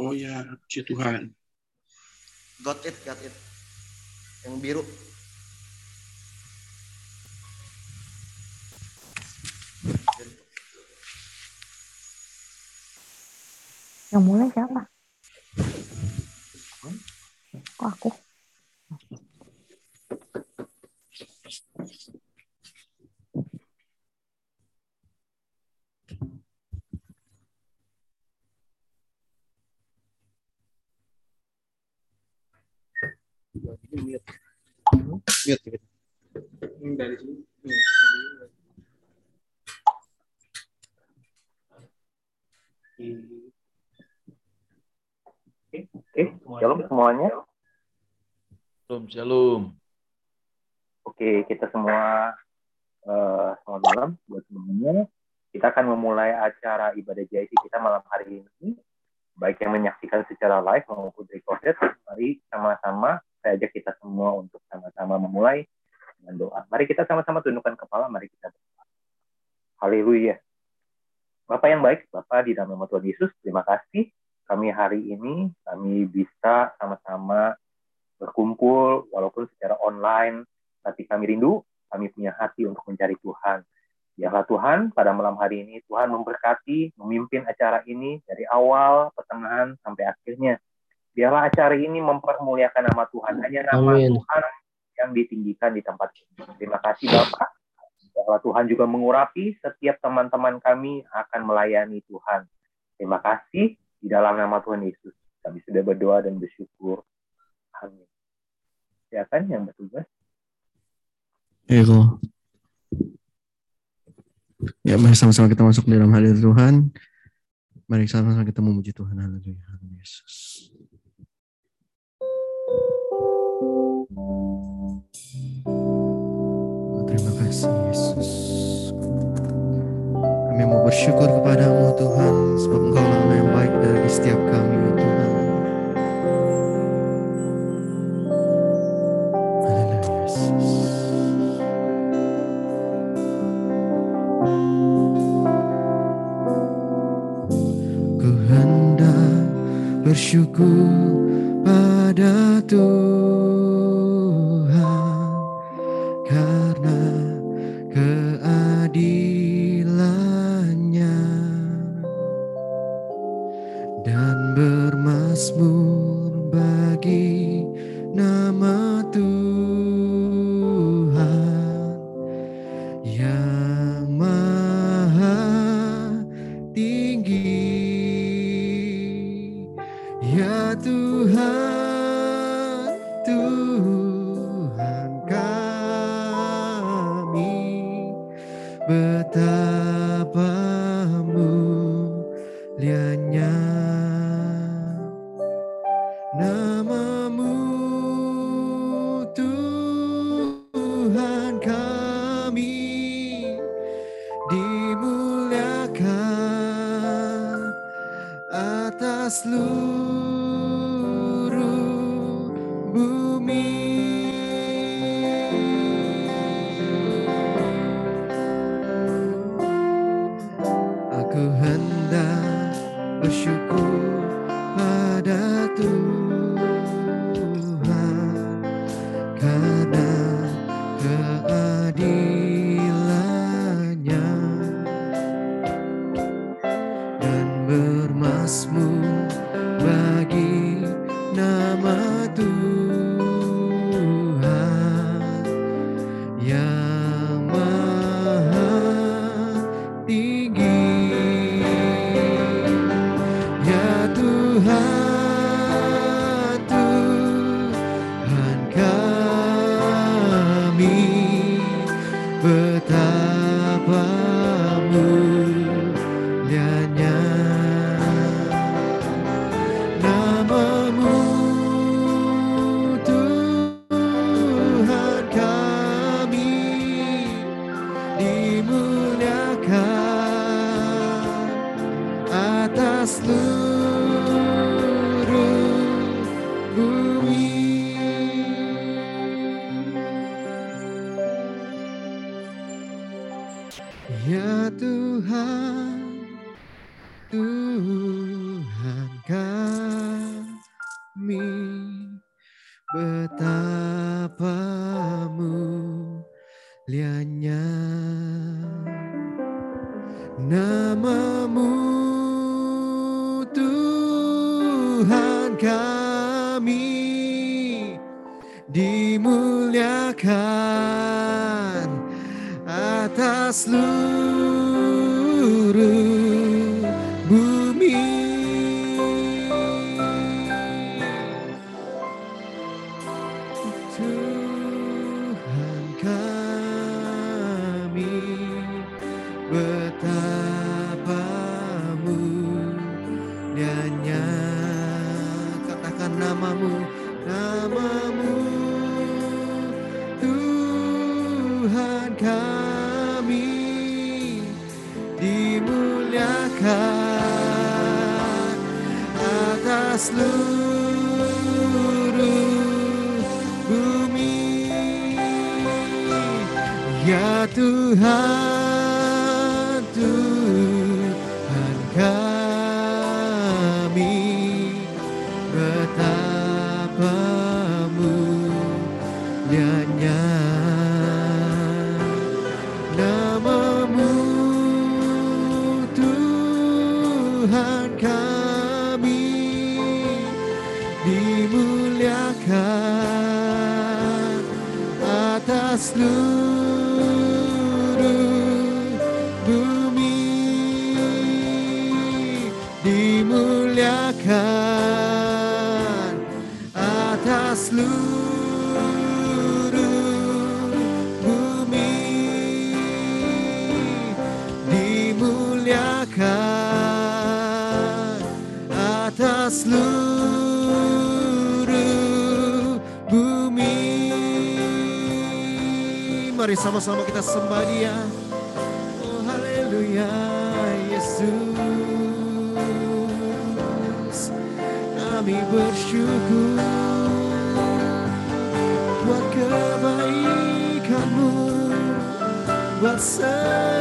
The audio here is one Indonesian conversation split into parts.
Oh ya, puji Tuhan. Got it, got it. Yang biru. Yang mulai siapa? Kok aku? Mute. Mute gitu. Dari sini. Oke, shalom semuanya. Shalom, shalom. Oke, kita semua eh, selamat malam buat semuanya. Kita akan memulai acara ibadah JIC kita malam hari ini. Baik yang menyaksikan secara live maupun recorded, mari sama-sama saya ajak kita semua untuk sama-sama memulai dengan doa. Mari kita sama-sama tundukkan kepala, mari kita berdoa. Haleluya. Bapak yang baik, Bapak di dalam nama Tuhan Yesus, terima kasih kami hari ini kami bisa sama-sama berkumpul walaupun secara online tapi kami rindu kami punya hati untuk mencari Tuhan biarlah Tuhan pada malam hari ini Tuhan memberkati memimpin acara ini dari awal pertengahan sampai akhirnya biarlah acara ini mempermuliakan nama Tuhan hanya nama Amin. Tuhan yang ditinggikan di tempat ini terima kasih Bapak biarlah Tuhan juga mengurapi setiap teman-teman kami akan melayani Tuhan terima kasih di dalam nama Tuhan Yesus, kami sudah berdoa dan bersyukur. Amin. Silakan yang bertugas. Ego. Ya, mari sama-sama kita masuk di dalam hadirat Tuhan. Mari sama-sama kita memuji Tuhan. Haleluya, Yesus. Terima kasih Yesus. Kami mau bersyukur kepadamu Tuhan dimuliakan atas seluruh bumi. Dimuliakan atas seluruh bumi. Mari sama-sama kita sembah dia bersyukur. Buat kebaikanmu. Buat segalanya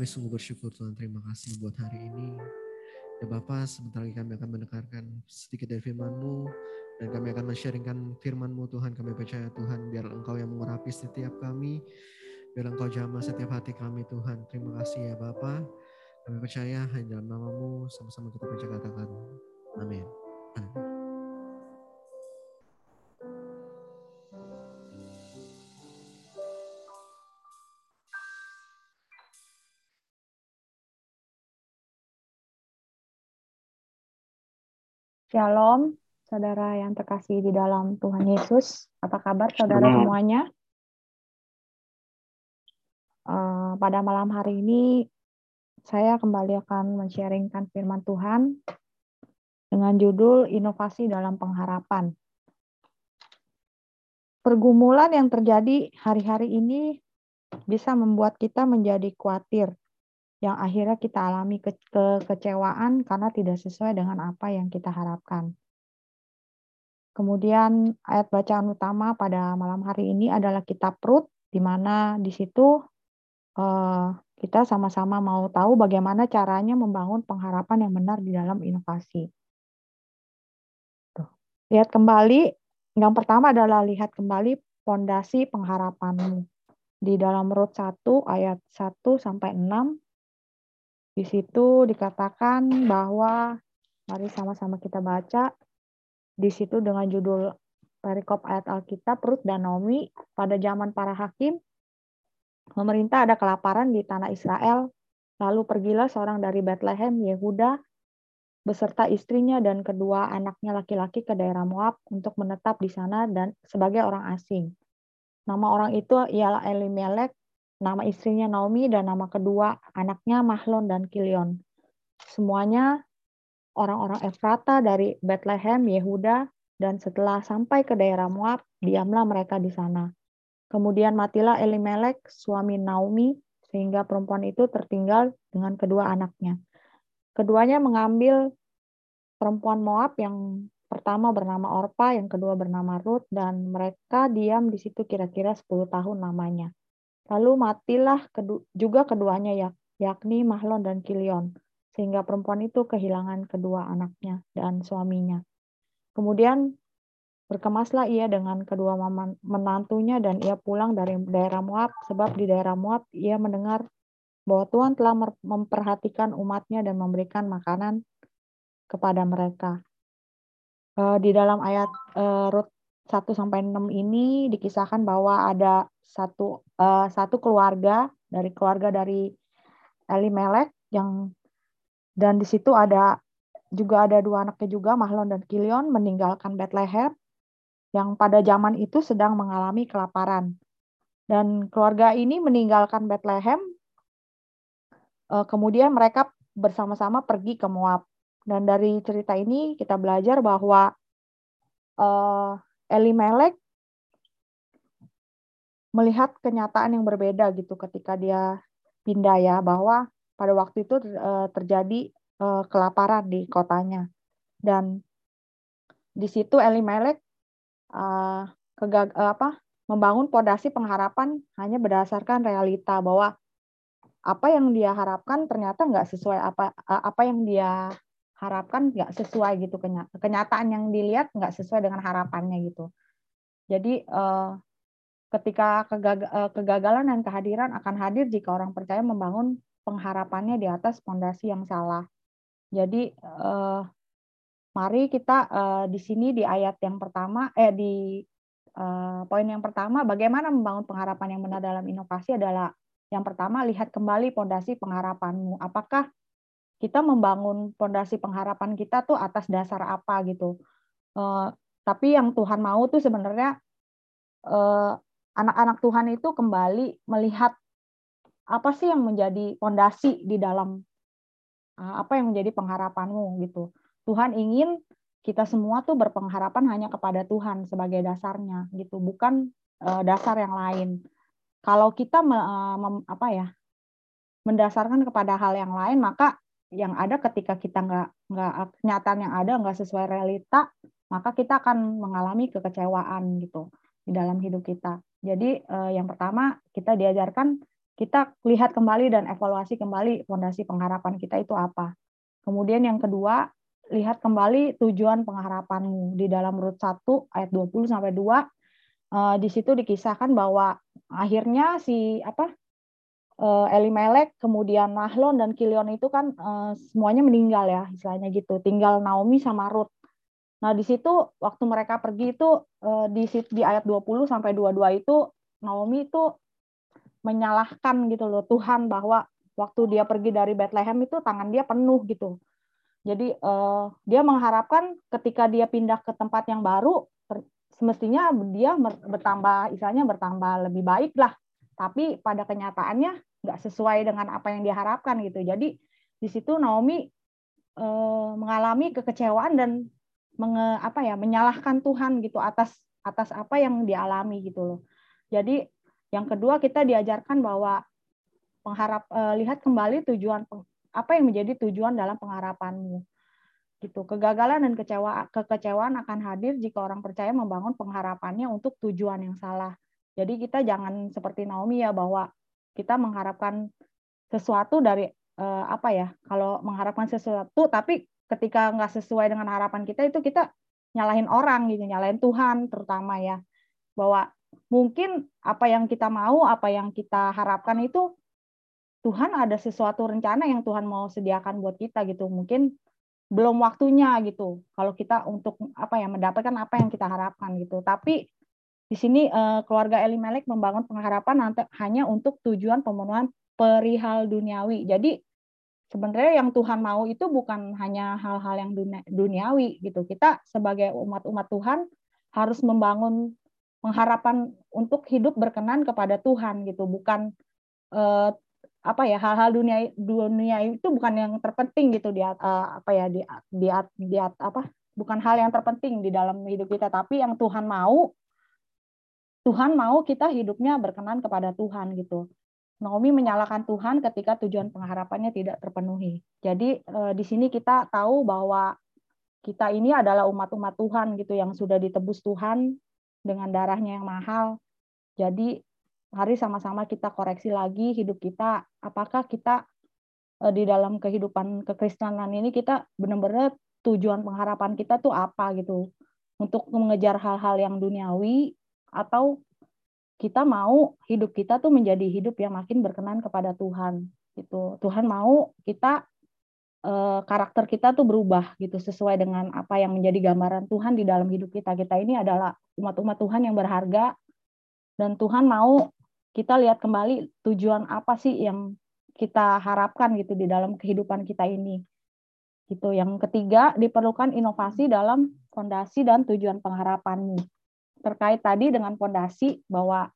kami sungguh bersyukur Tuhan terima kasih buat hari ini. Ya Bapak sebentar lagi kami akan mendengarkan sedikit dari firman-Mu dan kami akan men-sharingkan firman-Mu Tuhan. Kami percaya Tuhan biar Engkau yang mengurapi setiap kami. Biar Engkau jamah setiap hati kami Tuhan. Terima kasih ya Bapak. Kami percaya hanya dalam namamu sama-sama kita percaya katakan. Amin. Amin. Shalom, saudara yang terkasih di dalam Tuhan Yesus. Apa kabar saudara semuanya? Eh, pada malam hari ini, saya kembali akan men-sharingkan firman Tuhan dengan judul Inovasi dalam Pengharapan. Pergumulan yang terjadi hari-hari ini bisa membuat kita menjadi khawatir, yang akhirnya kita alami ke kekecewaan karena tidak sesuai dengan apa yang kita harapkan. Kemudian ayat bacaan utama pada malam hari ini adalah kitab Rut, di mana di situ eh, kita sama-sama mau tahu bagaimana caranya membangun pengharapan yang benar di dalam inovasi. Lihat kembali, yang pertama adalah lihat kembali pondasi pengharapanmu. Di dalam Rut 1 ayat 1 sampai 6 di situ dikatakan bahwa mari sama-sama kita baca di situ dengan judul perikop ayat Alkitab Rut dan Naomi pada zaman para hakim pemerintah ada kelaparan di tanah Israel lalu pergilah seorang dari Bethlehem Yehuda beserta istrinya dan kedua anaknya laki-laki ke daerah Moab untuk menetap di sana dan sebagai orang asing. Nama orang itu ialah Elimelek nama istrinya Naomi dan nama kedua anaknya Mahlon dan Kilion. Semuanya orang-orang Efrata dari Bethlehem, Yehuda, dan setelah sampai ke daerah Moab, diamlah mereka di sana. Kemudian matilah Elimelek, suami Naomi, sehingga perempuan itu tertinggal dengan kedua anaknya. keduanya mengambil perempuan Moab yang pertama bernama Orpa, yang kedua bernama Ruth, dan mereka diam di situ kira-kira 10 tahun lamanya. Lalu matilah juga keduanya ya, yakni Mahlon dan Kilion, sehingga perempuan itu kehilangan kedua anaknya dan suaminya. Kemudian berkemaslah ia dengan kedua menantunya dan ia pulang dari daerah Moab, sebab di daerah Moab ia mendengar bahwa Tuhan telah memperhatikan umatnya dan memberikan makanan kepada mereka. Eh, di dalam ayat uh, Rut 1 sampai 6 ini dikisahkan bahwa ada satu uh, satu keluarga dari keluarga dari Elimelek yang dan di situ ada juga ada dua anaknya juga Mahlon dan Kilion meninggalkan Bethlehem yang pada zaman itu sedang mengalami kelaparan. Dan keluarga ini meninggalkan Bethlehem kemudian mereka bersama-sama pergi ke Moab. Dan dari cerita ini kita belajar bahwa uh, Elimelek melihat kenyataan yang berbeda gitu ketika dia pindah ya bahwa pada waktu itu uh, terjadi uh, kelaparan di kotanya. Dan di situ Elimelek uh, kegag uh, apa membangun pondasi pengharapan hanya berdasarkan realita bahwa apa yang dia harapkan ternyata nggak sesuai apa apa yang dia harapkan nggak sesuai gitu kenyataan yang dilihat nggak sesuai dengan harapannya gitu. Jadi eh, ketika eh, kegagalan dan kehadiran akan hadir jika orang percaya membangun pengharapannya di atas fondasi yang salah jadi eh, mari kita di sini di ayat yang pertama eh di poin yang pertama bagaimana membangun pengharapan yang benar dalam inovasi adalah yang pertama lihat kembali fondasi pengharapanmu apakah kita membangun pondasi pengharapan kita tuh atas dasar apa gitu. Uh, tapi yang Tuhan mau tuh sebenarnya uh, anak-anak Tuhan itu kembali melihat apa sih yang menjadi pondasi di dalam uh, apa yang menjadi pengharapanmu gitu. Tuhan ingin kita semua tuh berpengharapan hanya kepada Tuhan sebagai dasarnya gitu, bukan uh, dasar yang lain. Kalau kita me, uh, mem, apa ya mendasarkan kepada hal yang lain, maka yang ada ketika kita nggak nggak kenyataan yang ada nggak sesuai realita maka kita akan mengalami kekecewaan gitu di dalam hidup kita jadi eh, yang pertama kita diajarkan kita lihat kembali dan evaluasi kembali fondasi pengharapan kita itu apa kemudian yang kedua lihat kembali tujuan pengharapanmu di dalam Rut 1 ayat 20 sampai 2 eh, di situ dikisahkan bahwa akhirnya si apa uh, Elimelek, kemudian Mahlon dan Kilion itu kan uh, semuanya meninggal ya, istilahnya gitu. Tinggal Naomi sama Ruth. Nah, di situ waktu mereka pergi itu uh, di di ayat 20 sampai 22 itu Naomi itu menyalahkan gitu loh Tuhan bahwa waktu dia pergi dari Bethlehem itu tangan dia penuh gitu. Jadi uh, dia mengharapkan ketika dia pindah ke tempat yang baru semestinya dia bertambah istilahnya bertambah lebih baik lah. Tapi pada kenyataannya nggak sesuai dengan apa yang diharapkan gitu. Jadi di situ Naomi e, mengalami kekecewaan dan menge, apa ya menyalahkan Tuhan gitu atas atas apa yang dialami gitu loh. Jadi yang kedua kita diajarkan bahwa pengharap e, lihat kembali tujuan apa yang menjadi tujuan dalam pengharapanmu. Gitu. Kegagalan dan kecewa kekecewaan akan hadir jika orang percaya membangun pengharapannya untuk tujuan yang salah. Jadi kita jangan seperti Naomi ya bahwa kita mengharapkan sesuatu dari uh, apa ya kalau mengharapkan sesuatu tapi ketika nggak sesuai dengan harapan kita itu kita nyalahin orang gitu nyalahin Tuhan terutama ya. Bahwa mungkin apa yang kita mau apa yang kita harapkan itu Tuhan ada sesuatu rencana yang Tuhan mau sediakan buat kita gitu. Mungkin belum waktunya gitu kalau kita untuk apa ya mendapatkan apa yang kita harapkan gitu. Tapi di sini uh, keluarga Elimelek membangun pengharapan hanya untuk tujuan pemenuhan perihal duniawi. Jadi sebenarnya yang Tuhan mau itu bukan hanya hal-hal yang duniawi gitu. Kita sebagai umat-umat Tuhan harus membangun pengharapan untuk hidup berkenan kepada Tuhan gitu, bukan uh, apa ya hal-hal dunia dunia itu bukan yang terpenting gitu di uh, apa ya di di, di apa bukan hal yang terpenting di dalam hidup kita tapi yang Tuhan mau Tuhan mau kita hidupnya berkenan kepada Tuhan gitu. Naomi menyalahkan Tuhan ketika tujuan pengharapannya tidak terpenuhi. Jadi eh, di sini kita tahu bahwa kita ini adalah umat-umat Tuhan gitu yang sudah ditebus Tuhan dengan darahnya yang mahal. Jadi mari sama-sama kita koreksi lagi hidup kita. Apakah kita eh, di dalam kehidupan kekristenan ini kita benar-benar tujuan pengharapan kita tuh apa gitu? Untuk mengejar hal-hal yang duniawi atau kita mau hidup kita tuh menjadi hidup yang makin berkenan kepada Tuhan gitu. Tuhan mau kita eh, karakter kita tuh berubah gitu sesuai dengan apa yang menjadi gambaran Tuhan di dalam hidup kita. Kita ini adalah umat-umat Tuhan yang berharga dan Tuhan mau kita lihat kembali tujuan apa sih yang kita harapkan gitu di dalam kehidupan kita ini. Gitu. Yang ketiga, diperlukan inovasi dalam fondasi dan tujuan pengharapanmu terkait tadi dengan fondasi bahwa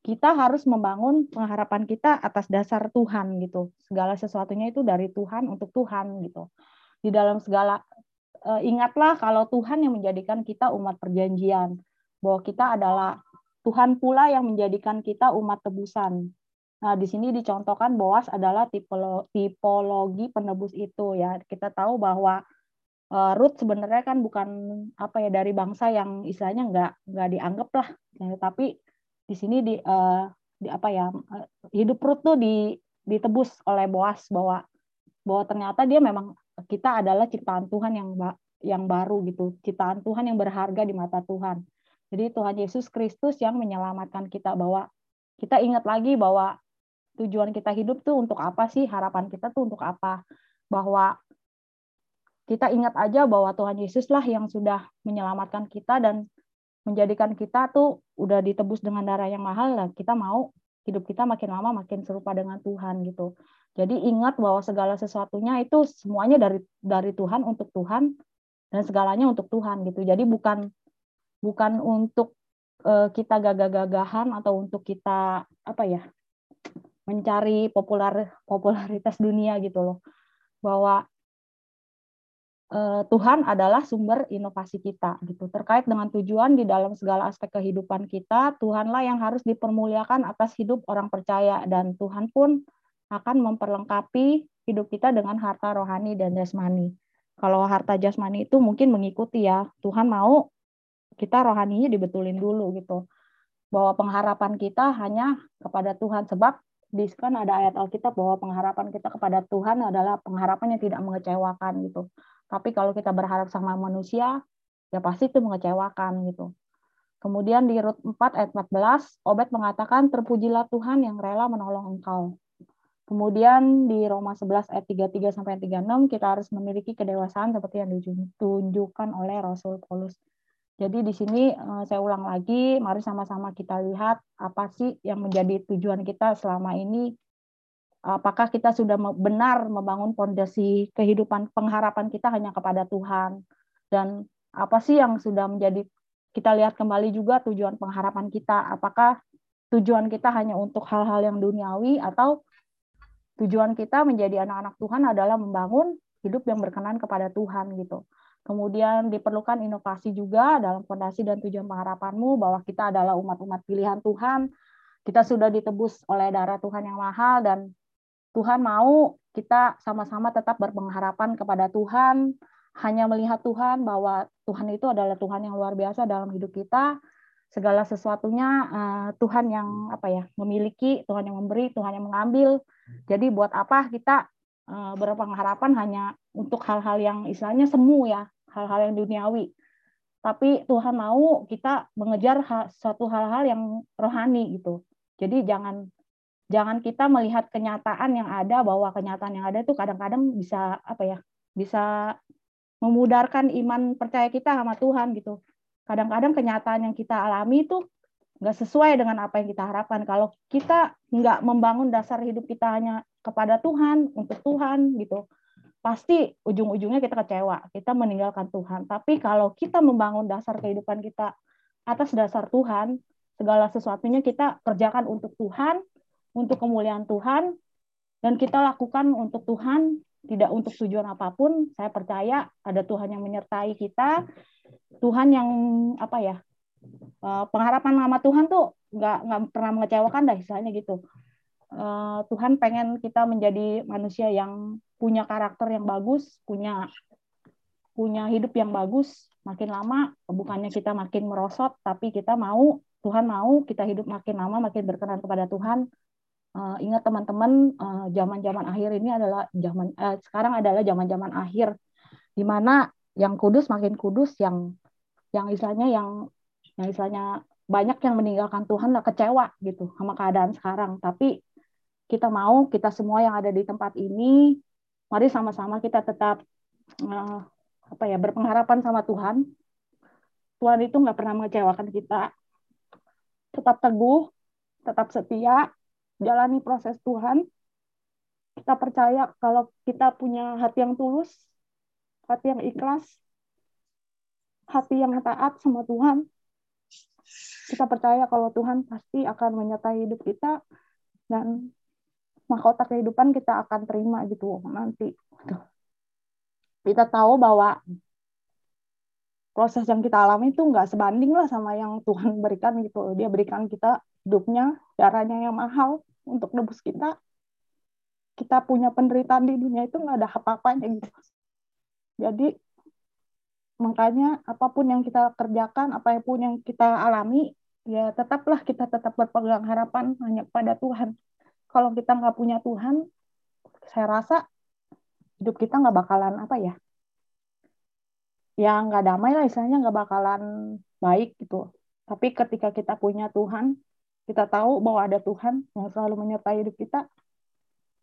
kita harus membangun pengharapan kita atas dasar Tuhan gitu. Segala sesuatunya itu dari Tuhan untuk Tuhan gitu. Di dalam segala uh, ingatlah kalau Tuhan yang menjadikan kita umat perjanjian, bahwa kita adalah Tuhan pula yang menjadikan kita umat tebusan. Nah, di sini dicontohkan Boas adalah tipologi penebus itu ya. Kita tahu bahwa uh, sebenarnya kan bukan apa ya dari bangsa yang istilahnya nggak nggak dianggap lah, ya, tapi di sini di uh, di apa ya uh, hidup Ruth tuh di ditebus oleh Boas bahwa bahwa ternyata dia memang kita adalah ciptaan Tuhan yang yang baru gitu, ciptaan Tuhan yang berharga di mata Tuhan. Jadi Tuhan Yesus Kristus yang menyelamatkan kita bahwa kita ingat lagi bahwa tujuan kita hidup tuh untuk apa sih? Harapan kita tuh untuk apa? Bahwa kita ingat aja bahwa Tuhan Yesus lah yang sudah menyelamatkan kita dan menjadikan kita tuh udah ditebus dengan darah yang mahal lah kita mau hidup kita makin lama makin serupa dengan Tuhan gitu. Jadi ingat bahwa segala sesuatunya itu semuanya dari dari Tuhan untuk Tuhan dan segalanya untuk Tuhan gitu. Jadi bukan bukan untuk uh, kita gagah-gagahan atau untuk kita apa ya mencari populer popularitas dunia gitu loh. Bahwa Tuhan adalah sumber inovasi kita gitu. Terkait dengan tujuan di dalam segala aspek kehidupan kita, Tuhanlah yang harus dipermuliakan atas hidup orang percaya dan Tuhan pun akan memperlengkapi hidup kita dengan harta rohani dan jasmani. Kalau harta jasmani itu mungkin mengikuti ya, Tuhan mau kita rohaninya dibetulin dulu gitu. Bahwa pengharapan kita hanya kepada Tuhan sebab di kan ada ayat Alkitab bahwa pengharapan kita kepada Tuhan adalah pengharapan yang tidak mengecewakan gitu. Tapi kalau kita berharap sama manusia, ya pasti itu mengecewakan gitu. Kemudian di Rut 4 ayat 14, Obed mengatakan, terpujilah Tuhan yang rela menolong engkau. Kemudian di Roma 11 ayat 33 sampai 36 kita harus memiliki kedewasaan seperti yang ditunjukkan oleh Rasul Paulus. Jadi di sini eh, saya ulang lagi, mari sama-sama kita lihat apa sih yang menjadi tujuan kita selama ini apakah kita sudah benar membangun fondasi kehidupan pengharapan kita hanya kepada Tuhan dan apa sih yang sudah menjadi kita lihat kembali juga tujuan pengharapan kita apakah tujuan kita hanya untuk hal-hal yang duniawi atau tujuan kita menjadi anak-anak Tuhan adalah membangun hidup yang berkenan kepada Tuhan gitu. Kemudian diperlukan inovasi juga dalam fondasi dan tujuan pengharapanmu bahwa kita adalah umat-umat pilihan Tuhan. Kita sudah ditebus oleh darah Tuhan yang mahal dan Tuhan mau kita sama-sama tetap berpengharapan kepada Tuhan, hanya melihat Tuhan bahwa Tuhan itu adalah Tuhan yang luar biasa dalam hidup kita. Segala sesuatunya uh, Tuhan yang apa ya memiliki, Tuhan yang memberi, Tuhan yang mengambil. Jadi buat apa kita uh, berpengharapan hanya untuk hal-hal yang istilahnya semu ya, hal-hal yang duniawi. Tapi Tuhan mau kita mengejar suatu hal-hal yang rohani gitu. Jadi jangan jangan kita melihat kenyataan yang ada bahwa kenyataan yang ada itu kadang-kadang bisa apa ya bisa memudarkan iman percaya kita sama Tuhan gitu. Kadang-kadang kenyataan yang kita alami itu nggak sesuai dengan apa yang kita harapkan. Kalau kita nggak membangun dasar hidup kita hanya kepada Tuhan untuk Tuhan gitu pasti ujung-ujungnya kita kecewa kita meninggalkan Tuhan. Tapi kalau kita membangun dasar kehidupan kita atas dasar Tuhan segala sesuatunya kita kerjakan untuk Tuhan untuk kemuliaan Tuhan dan kita lakukan untuk Tuhan tidak untuk tujuan apa pun saya percaya ada Tuhan yang menyertai kita Tuhan yang apa ya eh, pengharapan nama Tuhan tuh nggak nggak pernah mengecewakan dah istilahnya gitu eh, Tuhan pengen kita menjadi manusia yang punya karakter yang bagus, punya punya hidup yang bagus. Makin lama bukannya kita makin merosot, tapi kita mau Tuhan mau kita hidup makin lama makin berkenan kepada Tuhan. Uh, ingat teman-teman, uh, zaman-zaman akhir ini adalah zaman uh, sekarang adalah zaman-zaman akhir di mana yang kudus makin kudus, yang yang istilahnya yang yang istilahnya banyak yang meninggalkan Tuhan lah kecewa gitu sama keadaan sekarang. Tapi kita mau kita semua yang ada di tempat ini, mari sama-sama kita tetap uh, apa ya berpengharapan sama Tuhan. Tuhan itu nggak pernah mengecewakan kita. Tetap teguh, tetap setia, jalani proses Tuhan. Kita percaya kalau kita punya hati yang tulus, hati yang ikhlas, hati yang taat sama Tuhan, kita percaya kalau Tuhan pasti akan menyertai hidup kita dan mahkota kehidupan kita akan terima gitu nanti. Kita tahu bahwa proses yang kita alami itu nggak sebanding lah sama yang Tuhan berikan gitu. Dia berikan kita hidupnya, caranya yang mahal untuk nebus kita. Kita punya penderitaan di dunia itu nggak ada apa-apanya gitu. Jadi makanya apa pun yang kita kerjakan, apa pun yang kita alami, ya tetaplah kita tetap berpegang harapan hanya pada Tuhan. Kalau kita nggak punya Tuhan, saya rasa hidup kita nggak bakalan apa ya, ya nggak damai lah istilahnya nggak bakalan baik gitu. Tapi ketika kita punya Tuhan, kita tahu bahwa ada Tuhan yang selalu menyertai hidup kita,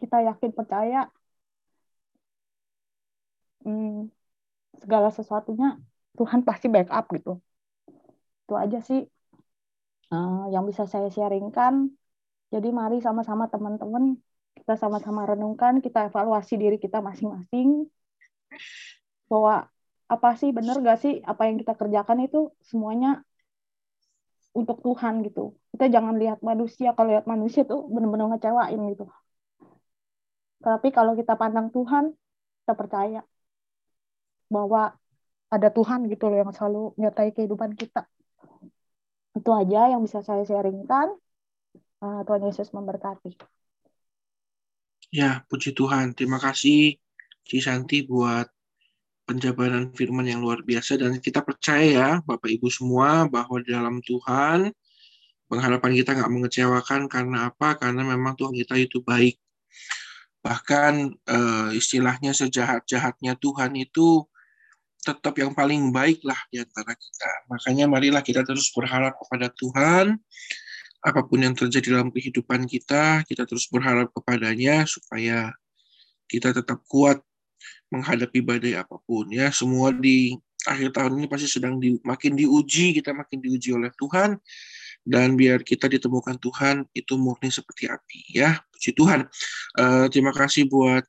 kita yakin percaya hmm, segala sesuatunya Tuhan pasti backup gitu. Itu aja sih uh, yang bisa saya sharingkan. Jadi mari sama-sama teman-teman kita sama-sama renungkan, kita evaluasi diri kita masing-masing bahwa apa sih benar gak sih apa yang kita kerjakan itu semuanya untuk Tuhan gitu. Kita jangan lihat manusia, kalau lihat manusia tuh benar-benar ngecewain gitu. Tapi kalau kita pandang Tuhan, kita percaya bahwa ada Tuhan gitu loh yang selalu menyertai kehidupan kita. Itu aja yang bisa saya sharingkan. Uh, Tuhan Yesus memberkati. Ya, puji Tuhan. Terima kasih Cisanti buat penjabaran firman yang luar biasa dan kita percaya ya Bapak Ibu semua bahwa di dalam Tuhan pengharapan kita nggak mengecewakan karena apa? Karena memang Tuhan kita itu baik. Bahkan uh, istilahnya sejahat-jahatnya Tuhan itu tetap yang paling baik lah di antara kita. Makanya marilah kita terus berharap kepada Tuhan, apa pun yang terjadi dalam kehidupan kita, kita terus berharap kepadanya supaya kita tetap kuat menghadapi badai apa pun ya. Semua di akhir tahun ini pasti sedang di, makin diuji, kita makin diuji oleh Tuhan dan biar kita ditemukan Tuhan itu murni seperti api ya. Puji Tuhan. Uh, terima kasih buat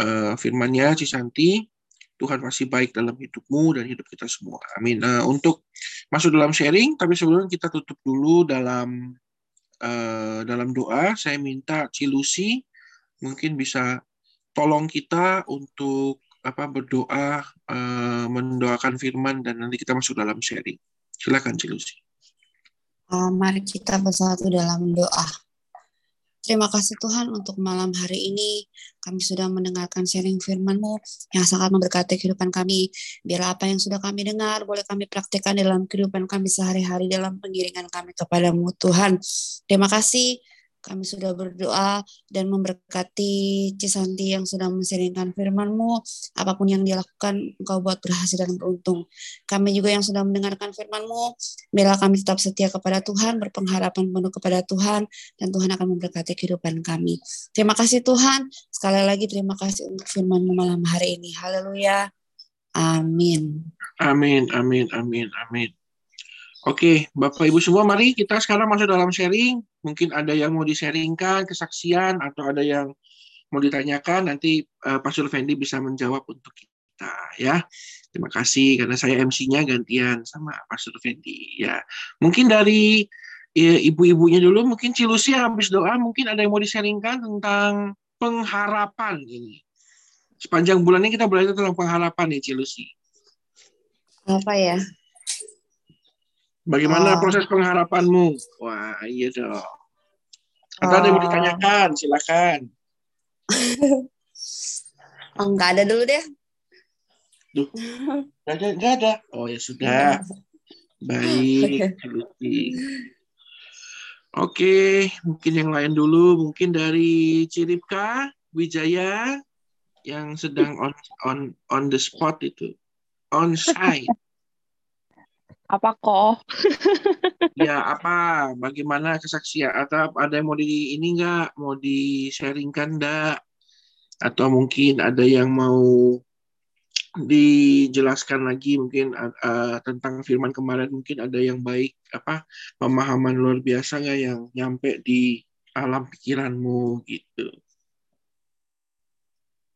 uh, firmannya Cisanti. Tuhan masih baik dalam hidupmu dan hidup kita semua. Amin. Uh, untuk masuk dalam sharing, tapi sebelum kita tutup dulu dalam uh, dalam doa, saya minta Cilusi mungkin bisa tolong kita untuk apa berdoa uh, mendoakan firman dan nanti kita masuk dalam sharing. Silakan Cilusi. Uh, mari kita bersatu dalam doa. Terima kasih Tuhan untuk malam hari ini. Kami sudah mendengarkan sharing firman-Mu yang sangat memberkati kehidupan kami. Biarlah apa yang sudah kami dengar boleh kami praktikkan dalam kehidupan kami sehari-hari dalam pengiringan kami kepadamu Tuhan. Terima kasih kami sudah berdoa dan memberkati Cisanti yang sudah menseringkan firman-Mu. Apa pun yang dilakukan, Engkau buat berhasil dan beruntung. Kami juga yang sudah mendengarkan firman-Mu, bila kami tetap setia kepada Tuhan, berpengharapan penuh kepada Tuhan, dan Tuhan akan memberkati kehidupan kami. Terima kasih Tuhan. Sekali lagi terima kasih untuk firman-Mu malam hari ini. Haleluya. Amin. Amin, amin, amin, amin. Oke, Bapak Ibu semua, mari kita sekarang masuk dalam sharing. Mungkin ada yang mau di-sharingkan, kesaksian, atau ada yang mau ditanyakan, nanti uh, Pastor Fendi bisa menjawab untuk kita ya. Terima kasih karena saya MC-nya gantian sama Pastor Fendi ya. Mungkin dari ya, ibu-ibunya dulu, mungkin Cilusi habis doa, mungkin ada yang mau di-sharingkan tentang pengharapan ini. Sepanjang bulan ini kita belajar tentang pengharapan nih Cilusi. Apa ya? Bagaimana Oh. proses pengharapanmu? Wah, iya dong. Atau ada yang mau Oh. ditanyakan, silakan. Oh, nggak ada dulu deh. Nggak ada, nggak ada. Oh ya sudah. Baik. Oke, mungkin yang lain dulu, mungkin dari Ciripka, Wijaya, yang sedang on on on the spot itu, on site. Apa kok? Ya apa? Bagaimana kesaksian? Atau ada yang mau di ini nggak? Mau di sharingkan nggak? Atau mungkin ada yang mau dijelaskan lagi mungkin uh, tentang firman kemarin mungkin ada yang baik apa pemahaman luar biasa nggak yang nyampe di alam pikiranmu gitu.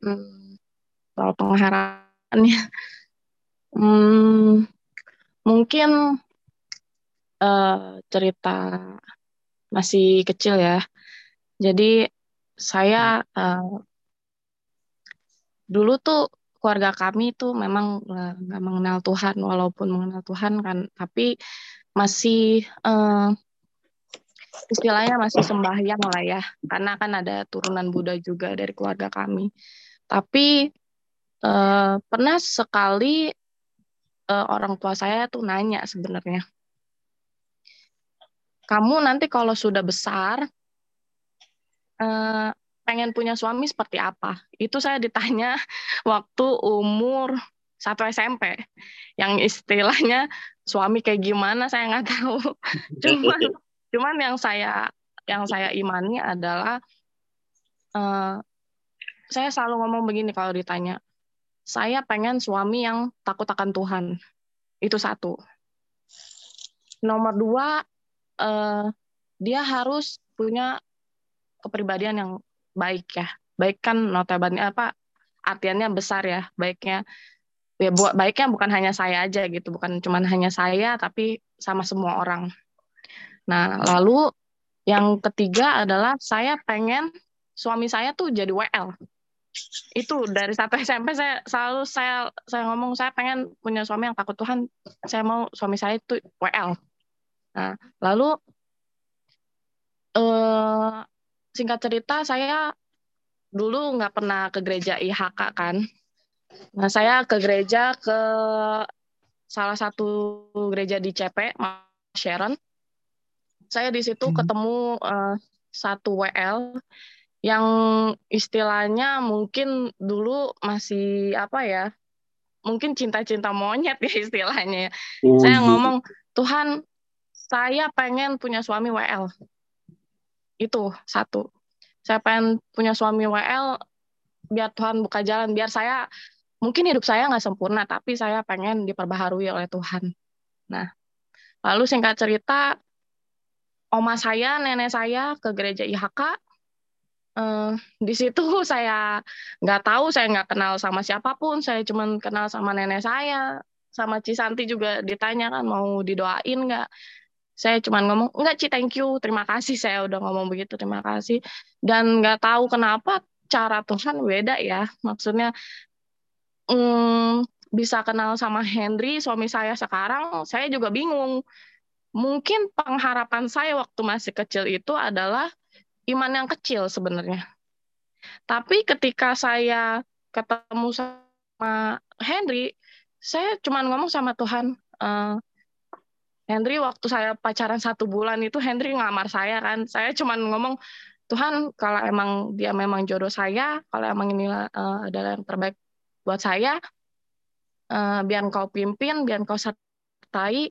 Hmm, soal pengharapannya, hmm, mungkin uh, cerita masih kecil ya. Jadi saya uh, dulu tuh keluarga kami tuh memang nggak mengenal Tuhan walaupun mengenal Tuhan kan. Tapi masih uh, istilahnya masih sembahyang lah ya. Karena kan ada turunan Buddha juga dari keluarga kami. Tapi uh, pernah sekali uh, orang tua saya tuh nanya sebenarnya kamu nanti kalau sudah besar uh, pengen punya suami seperti apa? Itu saya ditanya waktu umur satu SMP. Yang istilahnya suami kayak gimana saya nggak tahu. Cuman cuman yang saya yang saya imani adalah uh, saya selalu ngomong begini kalau ditanya. Saya pengen suami yang takut akan Tuhan. Itu satu. Nomor dua, uh, dia harus punya kepribadian yang baik ya. Baik kan notabene apa artiannya besar ya. Baiknya ya buat baiknya bukan hanya saya aja gitu, bukan cuma hanya saya tapi sama semua orang. Nah, lalu yang ketiga adalah saya pengen suami saya tuh jadi WL. Itu dari satu SMP saya selalu saya saya ngomong saya pengen punya suami yang takut Tuhan. Saya mau suami saya itu WL. Nah, lalu eh singkat cerita saya dulu nggak pernah ke gereja IHK kan. Nah saya ke gereja ke salah satu gereja di CP, Sharon. Saya di situ hmm. ketemu uh, satu WL yang istilahnya mungkin dulu masih apa ya, mungkin cinta-cinta monyet ya istilahnya. Oh, saya ngomong Tuhan, saya pengen punya suami WL itu satu. Saya pengen punya suami WL biar Tuhan buka jalan biar saya mungkin hidup saya nggak sempurna tapi saya pengen diperbaharui oleh Tuhan. Nah lalu singkat cerita oma saya nenek saya ke gereja IHK eh, di situ saya nggak tahu saya nggak kenal sama siapa pun. Saya cuma kenal sama nenek saya. Sama Cisanti juga ditanya kan mau didoain nggak? Saya cuma ngomong enggak Ci thank you. Terima kasih. Saya udah ngomong begitu terima kasih. Dan nggak tahu kenapa cara Tuhan beda ya. Maksudnya hmm, bisa kenal sama Henry suami saya sekarang saya juga bingung. Mungkin pengharapan saya waktu masih kecil itu adalah iman yang kecil sebenarnya tapi ketika saya ketemu sama Henry saya cuma ngomong sama Tuhan uh, Henry waktu saya pacaran satu bulan itu Henry ngamar saya kan. Saya cuma ngomong Tuhan kalau emang dia memang jodoh saya, kalau emang ini uh, adalah yang terbaik buat saya, uh, biar kau pimpin, biar kau sertai,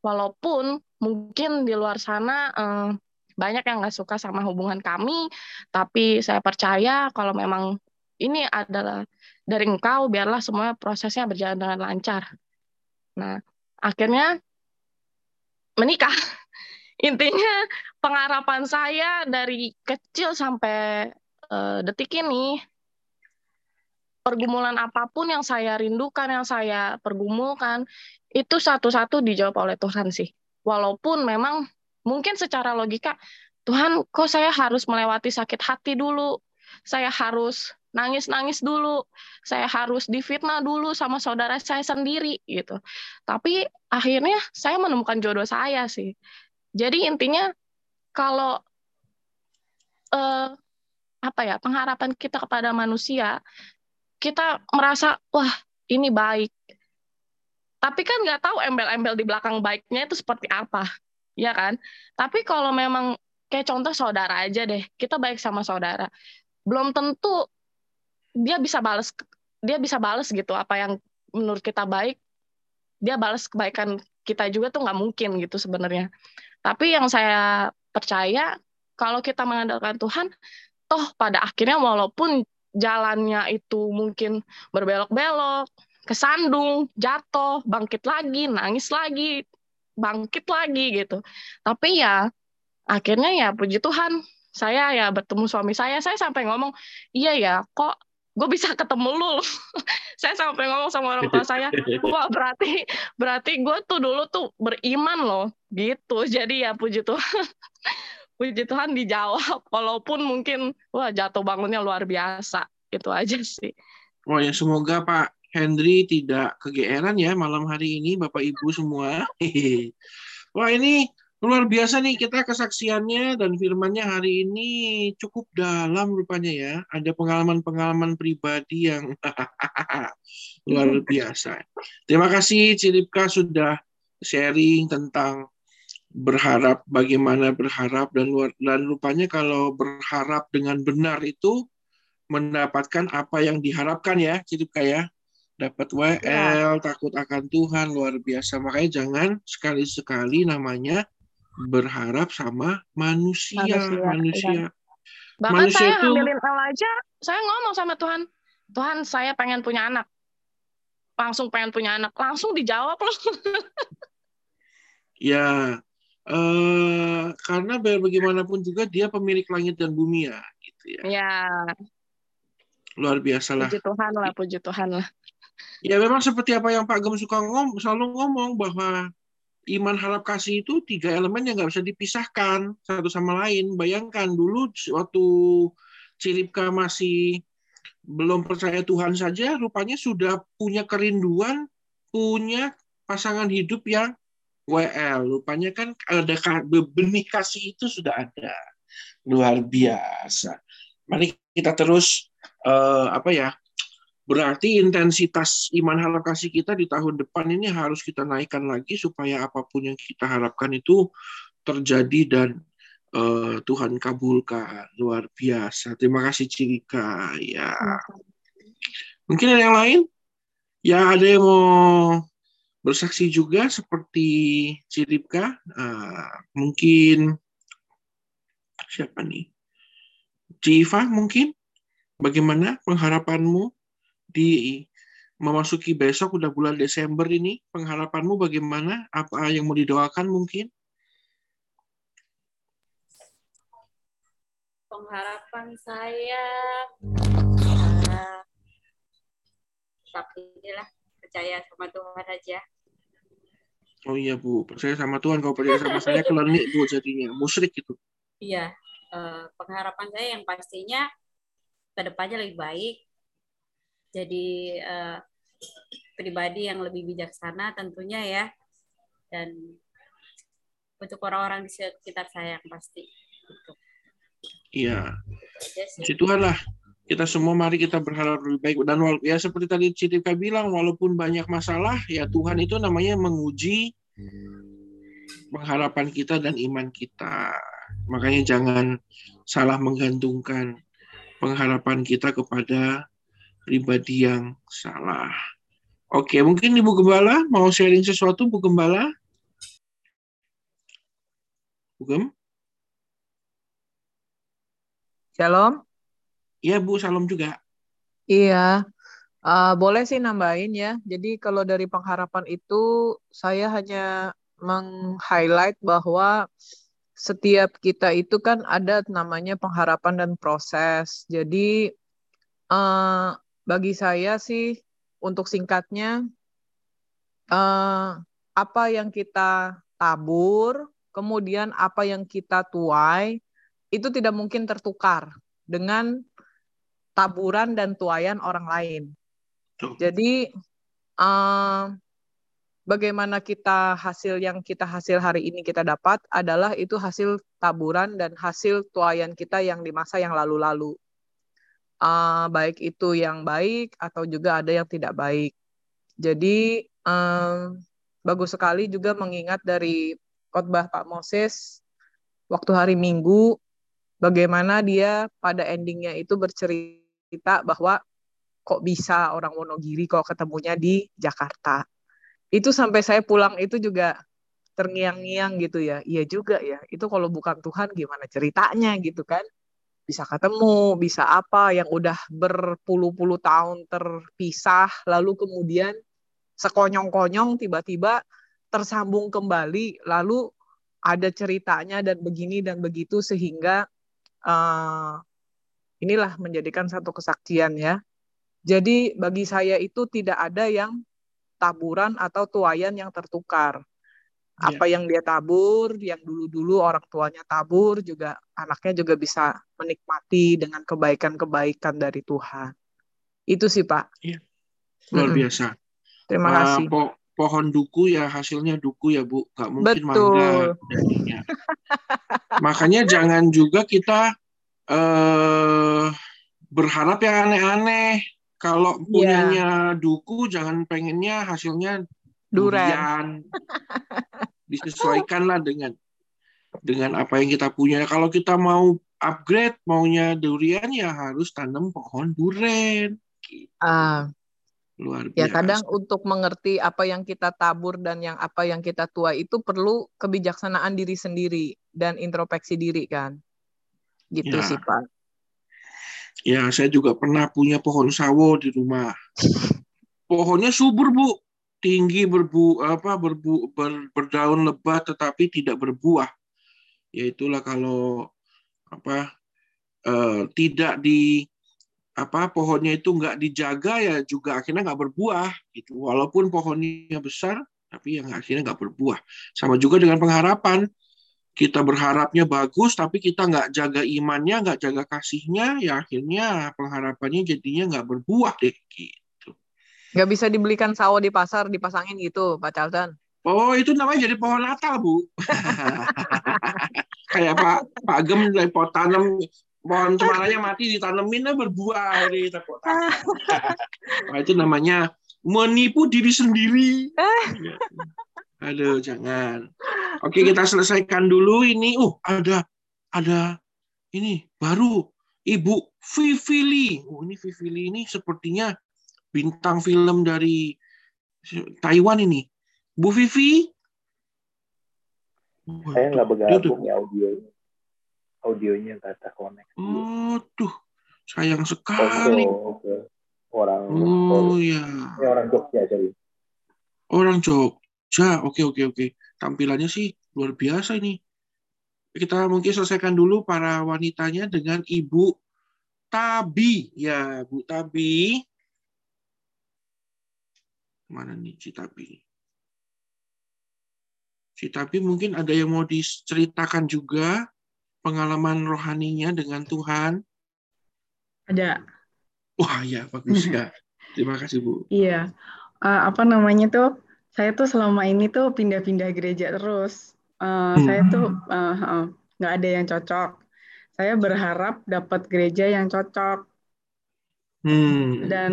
walaupun mungkin di luar sana uh, banyak yang nggak suka sama hubungan kami, tapi saya percaya kalau memang ini adalah dari engkau, biarlah semua prosesnya berjalan dengan lancar. Nah, akhirnya menikah. Intinya pengharapan saya dari kecil sampai uh, detik ini pergumulan apa pun yang saya rindukan, yang saya pergumulkan itu satu-satu dijawab oleh Tuhan sih. Walaupun memang mungkin secara logika Tuhan kok saya harus melewati sakit hati dulu. Saya harus nangis-nangis dulu, saya harus difitnah dulu sama saudara saya sendiri gitu. Tapi akhirnya saya menemukan jodoh saya sih. Jadi intinya kalau eh, apa ya pengharapan kita kepada manusia kita merasa wah ini baik tapi kan nggak tahu embel-embel di belakang baiknya itu seperti apa ya kan? Tapi kalau memang kayak contoh saudara aja deh kita baik sama saudara belum tentu dia bisa balas dia bisa balas gitu apa yang menurut kita baik dia balas kebaikan kita juga tuh nggak mungkin gitu sebenarnya. Tapi yang saya percaya kalau kita mengandalkan Tuhan toh pada akhirnya walaupun jalannya itu mungkin berbelok-belok kesandung, jatuh, bangkit lagi, nangis lagi, bangkit lagi gitu. Tapi ya akhirnya ya puji Tuhan, saya ya bertemu suami saya, saya sampai ngomong, iya ya, kok gue bisa ketemu lu. saya sampai ngomong sama orang tua saya, wah berarti berarti gue tuh dulu tuh beriman loh, gitu. Jadi ya puji Tuhan, puji Tuhan dijawab, walaupun mungkin wah jatuh bangunnya luar biasa, itu aja sih. Oh ya semoga Pak Henry tidak kegeeran ya malam hari ini Bapak Ibu semua. Wah ini luar biasa nih kita kesaksiannya dan firmannya hari ini cukup dalam rupanya ya. Ada pengalaman-pengalaman pribadi yang luar biasa. Terima kasih Ciripka sudah sharing tentang berharap bagaimana berharap dan luar dan rupanya kalau berharap dengan benar itu mendapatkan apa yang diharapkan ya Ciripka ya dapat WL, ya. takut akan Tuhan luar biasa. Makanya jangan sekali-sekali namanya berharap sama manusia, manusia. manusia. Ya. Bahkan manusia saya itu, ngambilin L aja, saya ngomong sama Tuhan, Tuhan saya pengen punya anak. Langsung pengen punya anak, langsung dijawab loh. ya, eh, karena biar bagaimanapun juga dia pemilik langit dan bumi ya, gitu ya. Ya. Luar biasa lah. Puji Tuhan lah, puji Tuhan lah. Ya memang seperti apa yang Pak Gem suka ngom, selalu ngomong bahwa iman harap kasih itu tiga elemen yang nggak bisa dipisahkan satu sama lain. Bayangkan dulu waktu Cilipka masih belum percaya Tuhan saja, rupanya sudah punya kerinduan, punya pasangan hidup yang WL. Rupanya kan ada benih kasih itu sudah ada. Luar biasa. Mari kita terus uh, apa ya Berarti intensitas iman harap kasih kita di tahun depan ini harus kita naikkan lagi supaya apa pun yang kita harapkan itu terjadi dan uh, Tuhan kabulkan. Luar biasa. Terima kasih Cirika. Ya. Mungkin ada yang lain? Ya ada yang mau bersaksi juga seperti Ciripka. Uh, mungkin siapa nih? Civa mungkin? Bagaimana pengharapanmu di memasuki besok udah bulan Desember ini pengharapanmu bagaimana? Apa yang mau didoakan mungkin? Pengharapan saya tapi inilah percaya sama Tuhan aja. Oh iya bu. Percaya sama Tuhan. Kalau percaya sama saya kelenik bu jadinya. Musyrik itu. Iya eh, pengharapan saya yang pastinya ke depannya lebih baik jadi uh, pribadi yang lebih bijaksana tentunya ya dan untuk orang-orang di sekitar saya yang pasti gitu. Iya. Puji Tuhan lah. Kita semua mari kita berharap lebih baik dan ya seperti tadi Citika bilang walaupun banyak masalah ya Tuhan itu namanya menguji pengharapan kita dan iman kita. Makanya jangan salah menggantungkan pengharapan kita kepada pribadi yang salah. Oke, mungkin Ibu Gembala mau sharing sesuatu, Bu Gembala? Bu Gem? Shalom. Iya, Bu, salam juga. Iya, uh, boleh sih nambahin ya. Jadi kalau dari pengharapan itu, saya hanya meng-highlight bahwa setiap kita itu kan ada namanya pengharapan dan proses. Jadi uh, bagi saya sih untuk singkatnya uh, apa yang kita tabur, kemudian apa yang kita tuai itu tidak mungkin tertukar dengan taburan dan tuayan orang lain. Jadi uh, bagaimana kita hasil yang kita hasil hari ini kita dapat adalah itu hasil taburan dan hasil tuayan kita yang di masa yang lalu-lalu. Uh, baik itu yang baik atau juga ada yang tidak baik. Jadi um, bagus sekali juga mengingat dari khotbah Pak Moses waktu hari Minggu bagaimana dia pada endingnya itu bercerita bahwa kok bisa orang Wonogiri kok ketemunya di Jakarta itu sampai saya pulang itu juga terngiang-ngiang gitu ya. Iya juga ya. Itu kalau bukan Tuhan gimana ceritanya gitu kan. Bisa ketemu, bisa apa yang udah berpuluh-puluh tahun terpisah lalu kemudian sekonyong-konyong tiba-tiba tersambung kembali lalu ada ceritanya dan begini dan begitu sehingga uh, inilah menjadikan satu kesaksian ya. Jadi bagi saya itu tidak ada yang taburan atau tuayan yang tertukar. Yeah. Apa yang dia tabur, yang dulu-dulu orang tuanya tabur juga anaknya juga bisa menikmati dengan kebaikan-kebaikan dari Tuhan. Itu sih Pak. Iya. Luar mm -hmm. biasa. Terima uh, kasih. Po pohon duku ya hasilnya duku ya Bu, Gak mungkin Betul. mangga Makanya jangan juga kita uh, berharap yang aneh-aneh. Kalau iya. punyanya yeah. duku, jangan pengennya hasilnya durian. Disesuaikanlah dengan dengan apa yang kita punya. Kalau kita mau upgrade, maunya durian ya harus tanam pohon durian. Gitu. Uh, Luar biasa. Ya kadang untuk mengerti apa yang kita tabur dan yang apa yang kita tua itu perlu kebijaksanaan diri sendiri dan introspeksi diri kan. Gitu ya. sih Pak. Ya, saya juga pernah punya pohon sawo di rumah. Pohonnya subur, Bu. Tinggi berbu apa berbu ber, berdaun lebat tetapi tidak berbuah. Ya itulah kalau apa uh, tidak di apa pohonnya itu nggak dijaga ya juga akhirnya nggak berbuah gitu. Walaupun pohonnya besar tapi yang akhirnya nggak berbuah. Sama juga dengan pengharapan. Kita berharapnya bagus tapi kita nggak jaga imannya nggak jaga kasihnya ya akhirnya pengharapannya jadinya nggak berbuah deh gitu nggak bisa dibelikan sawo di pasar dipasangin gitu Pak Charlton oh itu namanya jadi pohon natal bu kayak Pak Pak Gem dari pot tanam pohon cemaranya mati ditanemin berbuah di nah, itu namanya menipu diri sendiri Aduh, jangan. Oke, kita selesaikan dulu ini. Uh, ada ada ini baru Ibu Vivili. Oh, ini Vivili ini sepertinya bintang film dari Taiwan ini. Bu Vivi? Saya nggak bergabung ya audionya. Audionya nggak terkoneksi. Oh, tuh. Sayang sekali. Oh, okay. Orang Oh, ya. Ini orang Jogja jadi. Orang Jogja. Ja, oke oke oke. Tampilannya sih luar biasa ini. Kita mungkin selesaikan dulu para wanitanya dengan Ibu Tabi. Ya, Bu Tabi. Mana nih Citabi? Citabi mungkin ada yang mau diceritakan juga pengalaman rohaninya dengan Tuhan. Ada. Wah ya bagus ya. Terima kasih Bu. Iya. Uh, apa namanya tuh? saya tuh selama ini tuh pindah-pindah gereja terus. Uh, hmm. Saya tuh nggak uh, uh, ada yang cocok. Saya berharap dapat gereja yang cocok. Hmm. Dan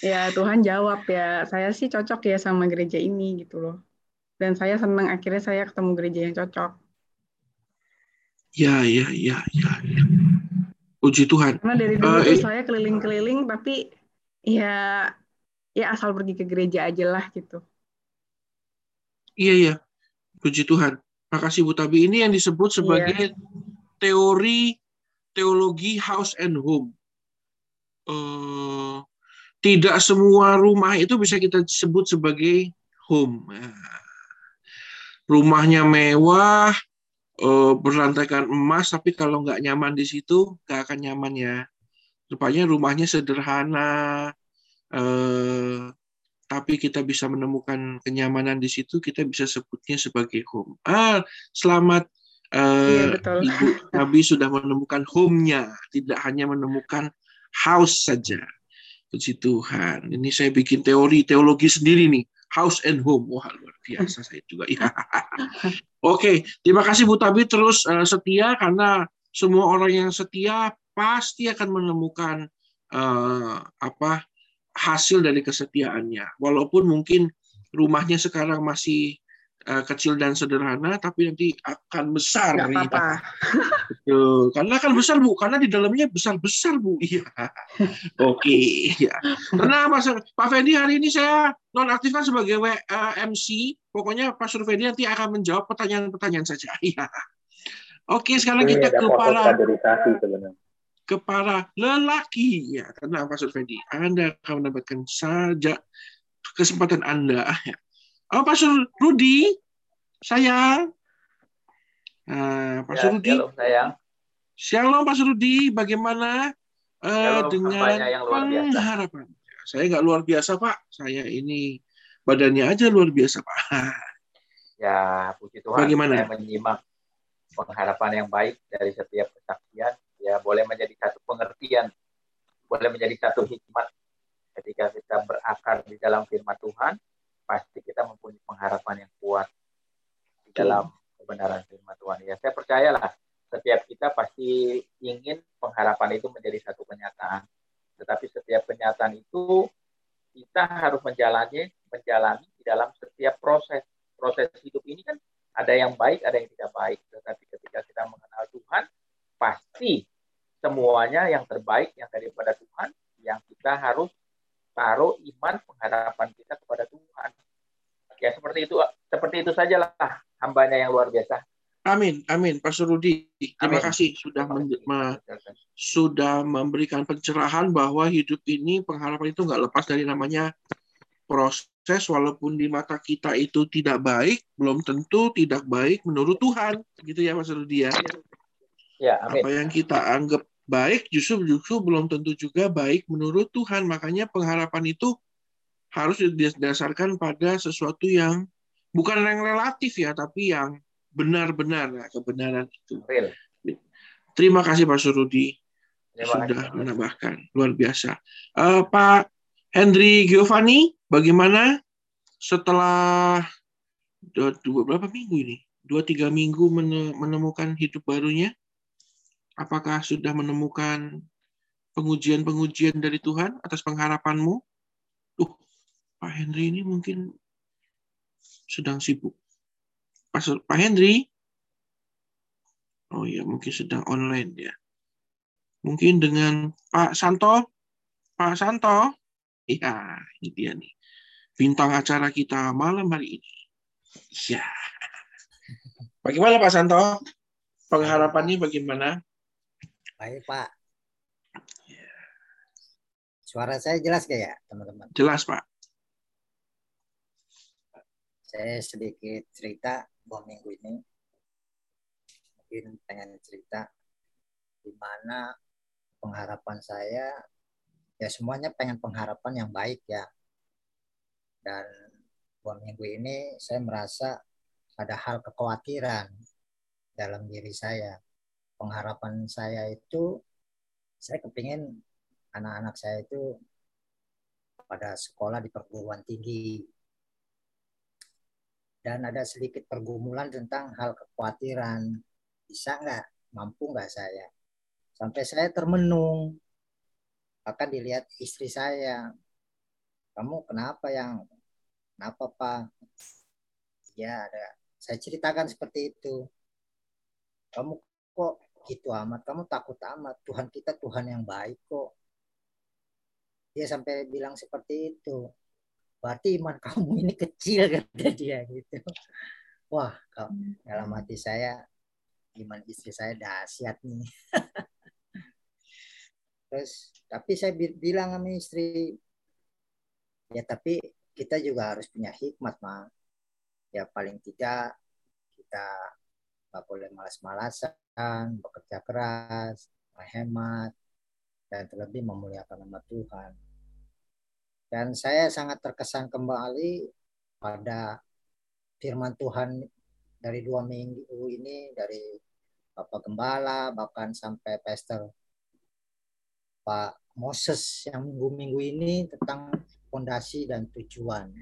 ya Tuhan jawab ya, saya sih cocok ya sama gereja ini gitu loh. Dan saya senang akhirnya saya ketemu gereja yang cocok. Ya, ya, ya, ya. ya. Puji Tuhan. Karena dari dulu uh, saya keliling-keliling, tapi ya ya asal pergi ke gereja aja lah gitu. Iya iya, puji Tuhan. Makasih Bu Tabi. Ini yang disebut iya. sebagai iya. teori teologi house and home. Uh, tidak semua rumah itu bisa kita sebut sebagai home. Rumahnya mewah, uh, berlantaikan emas, tapi kalau nggak nyaman di situ, nggak akan nyaman ya. Rupanya rumahnya sederhana, eh, tapi kita bisa menemukan kenyamanan di situ, kita bisa sebutnya sebagai home. Ah, selamat eh, iya, Ibu Nabi sudah menemukan home-nya, tidak hanya menemukan house saja. Puji Tuhan. Ini saya bikin teori, teologi sendiri nih. house and home. Wah, luar biasa saya juga. Ya. Oke, terima kasih Bu Tabi terus uh, setia karena semua orang yang setia pasti akan menemukan uh, apa hasil dari kesetiaannya. Walaupun mungkin rumahnya sekarang masih uh, kecil dan sederhana, tapi nanti akan besar. Nggak apa-apa. Betul. Karena akan besar bu, karena di dalamnya besar besar bu. Iya. Oke. Ya. Karena Mas Pak Fendi hari ini saya nonaktifkan sebagai w, uh, MC. Pokoknya Pak Surfendi nanti akan menjawab pertanyaan-pertanyaan saja. Iya. Oke, sekarang kita ke para ke para lelaki ya karena Pak Surfendi Anda akan mendapatkan saja kesempatan Anda ya. Oh, Pak Sur Rudi, sayang. Nah, Pak Ya, Surudi. shalom, sayang. Shalom Pak Surudi, bagaimana eh, Shalom, dengan yang luar biasa. pengharapan? Saya nggak luar biasa Pak, saya ini badannya aja luar biasa Pak. Ya, puji Tuhan. Bagaimana? Saya menyimak pengharapan yang baik dari setiap kesaksian. Ya, boleh menjadi satu pengertian, boleh menjadi satu hikmat ketika kita berakar di dalam firman Tuhan, pasti kita mempunyai pengharapan yang kuat di dalam kebenaran firman Tuhan. Ya, saya percayalah setiap kita pasti ingin pengharapan itu menjadi satu kenyataan. Tetapi setiap kenyataan itu kita harus menjalani menjalani di dalam setiap proses. Proses hidup ini kan ada yang baik, ada yang tidak baik. Tetapi ketika kita mengenal Tuhan, pasti semuanya yang terbaik yang daripada Tuhan yang kita harus taruh iman pengharapan kita kepada Tuhan. Ya seperti itu seperti itu sajalah hambanya yang luar biasa. Amin, amin. Pak Surudi, terima Amin. kasih sudah men- me- sudah memberikan pencerahan bahwa hidup ini pengharapan itu nggak lepas dari namanya proses walaupun di mata kita itu tidak baik belum tentu tidak baik menurut Tuhan gitu ya Mas Rudi ya Ya, amin. apa yang kita anggap baik justru justru belum tentu juga baik menurut Tuhan. Makanya pengharapan itu harus didasarkan pada sesuatu yang bukan yang relatif ya tapi yang benar-benar ya, kebenaran itu. Real. terima kasih Pak Surudi. Terima sudah kasih. menambahkan. Luar biasa. Eh, Pak Henry Giovanni bagaimana setelah dua, dua berapa minggu ini? Dua tiga minggu mene- menemukan hidup barunya apakah sudah menemukan pengujian-pengujian dari Tuhan atas pengharapanmu uh Pak Henry ini mungkin sedang sibuk Pak, Sur- Pak Henry oh ya mungkin sedang online ya mungkin dengan Pak Santo Pak Santo Iya, ini dia nih. Bintang acara kita malam hari ini. Ya. Bagaimana Pak Santo? Pengharapannya bagaimana? Baik, Pak. Suara saya jelas gak ya, teman-teman? Jelas, Pak. Saya sedikit cerita dua minggu ini. Mungkin pengen cerita di mana pengharapan saya, ya semuanya pengen pengharapan yang baik ya. Dan dua minggu ini saya merasa ada hal kekhawatiran dalam diri saya. Pengharapan saya itu, saya kepingin anak-anak saya itu pada sekolah di perguruan tinggi. Dan ada sedikit pergumulan tentang hal kekhawatiran. Bisa nggak? Mampu nggak saya? Sampai saya termenung. Bahkan dilihat istri saya. Kamu kenapa yang kenapa Pak? Ya ada. Saya ceritakan seperti itu. Kamu kok gitu amat? Kamu takut amat. Tuhan kita Tuhan yang baik kok. Dia sampai bilang seperti itu. Berarti iman kamu ini kecil kata dia gitu. Wah, kalau dalam hati saya iman istri saya dahsyat nih. Terus tapi saya bi- bilang sama istri ya tapi kita juga harus punya hikmat mah. Ya paling tidak kita nggak boleh malas-malasan, bekerja keras, menghemat, dan terlebih memuliakan nama Tuhan. Dan saya sangat terkesan kembali pada firman Tuhan dari dua minggu ini, dari Bapak Gembala, bahkan sampai Pastor Pak Moses yang minggu-minggu ini tentang fondasi dan tujuan.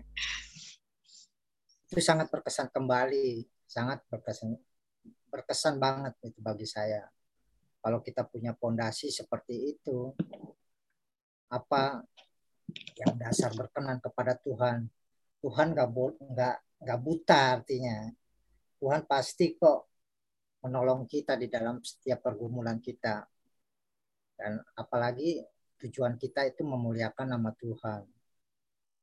itu sangat berkesan kembali, sangat berkesan berkesan banget itu bagi saya. Kalau kita punya pondasi seperti itu, apa yang dasar berkenan kepada Tuhan, Tuhan nggak nggak nggak buta artinya. Tuhan pasti kok menolong kita di dalam setiap pergumulan kita. Dan apalagi tujuan kita itu memuliakan nama Tuhan.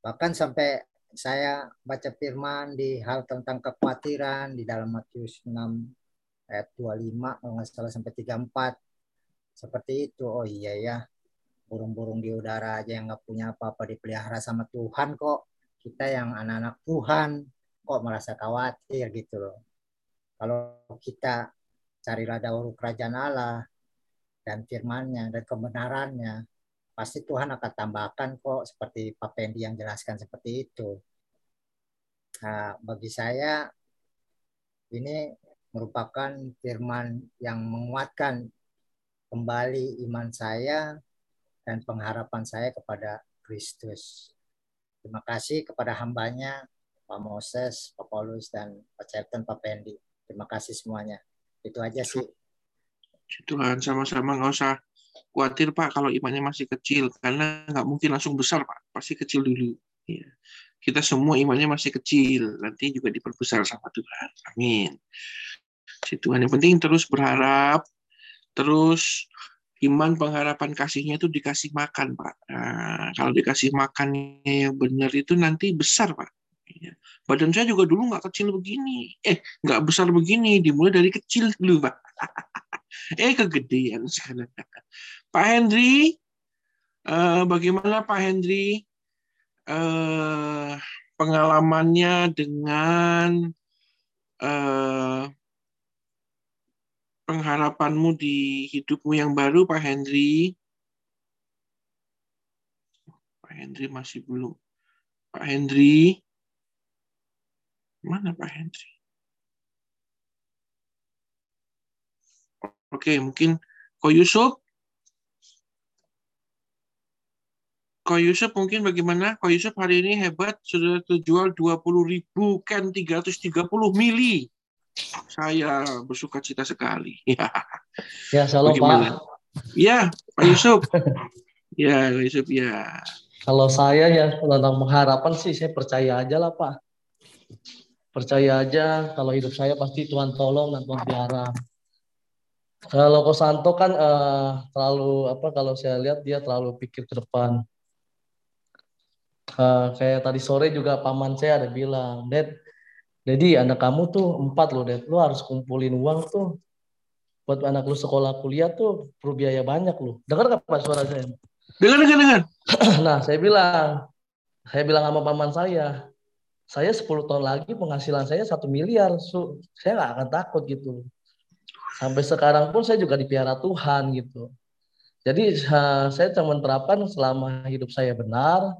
Bahkan sampai saya baca firman di hal tentang kekhawatiran di dalam Matius 6 ayat 25 kalau nggak salah sampai 34 seperti itu. Oh iya ya. Burung-burung di udara aja yang nggak punya apa-apa dipelihara sama Tuhan kok. Kita yang anak-anak Tuhan kok merasa khawatir gitu loh. Kalau kita carilah dahulu kerajaan Allah dan firmannya dan kebenarannya pasti Tuhan akan tambahkan kok seperti Pak Pendi yang jelaskan seperti itu. Nah, bagi saya ini merupakan firman yang menguatkan kembali iman saya dan pengharapan saya kepada Kristus. Terima kasih kepada hambanya, Pak Moses, Pak Paulus, dan Pak Certen, Pak Pendi. Terima kasih semuanya. Itu aja sih. Tuhan sama-sama nggak usah khawatir Pak kalau imannya masih kecil karena nggak mungkin langsung besar Pak pasti kecil dulu ya. kita semua imannya masih kecil nanti juga diperbesar sama Tuhan amin si Tuhan yang penting terus berharap terus iman pengharapan kasihnya itu dikasih makan Pak. Nah, kalau dikasih makannya yang benar itu nanti besar Pak. Ya. badan saya juga dulu nggak kecil begini. Eh nggak besar begini dimulai dari kecil dulu Pak. Eh kegedean sekarang. Pak Hendri, eh, bagaimana Pak Hendri? Eh, pengalamannya dengan eh, pengharapanmu di hidupmu yang baru, Pak Hendri? Pak Hendri masih belum. Pak Hendri, mana Pak Hendri? Oke, mungkin Ko Yusuf. Ko Yusuf mungkin bagaimana? Ko Yusuf hari ini hebat, sudah terjual 20 ribu kan 330 mili. Saya bersuka cita sekali. ya, salam bagaimana? Pak. Ya, Pak Yusuf. ya, Pak Yusuf ya. Kalau saya ya tentang pengharapan sih saya percaya aja lah Pak. Percaya aja kalau hidup saya pasti Tuhan tolong dan Tuhan pelihara kalau Kosanto kan uh, terlalu apa kalau saya lihat dia terlalu pikir ke depan. Uh, kayak tadi sore juga paman saya ada bilang, Dad, jadi anak kamu tuh empat loh, Dad. Lu harus kumpulin uang tuh buat anak lu sekolah kuliah tuh perlu biaya banyak loh. Dengar nggak pak suara saya? Dengar, dengar, dengar. nah, saya bilang, saya bilang sama paman saya, saya 10 tahun lagi penghasilan saya satu miliar, so, saya nggak akan takut gitu sampai sekarang pun saya juga dipiara Tuhan gitu. Jadi saya cuma menerapkan selama hidup saya benar,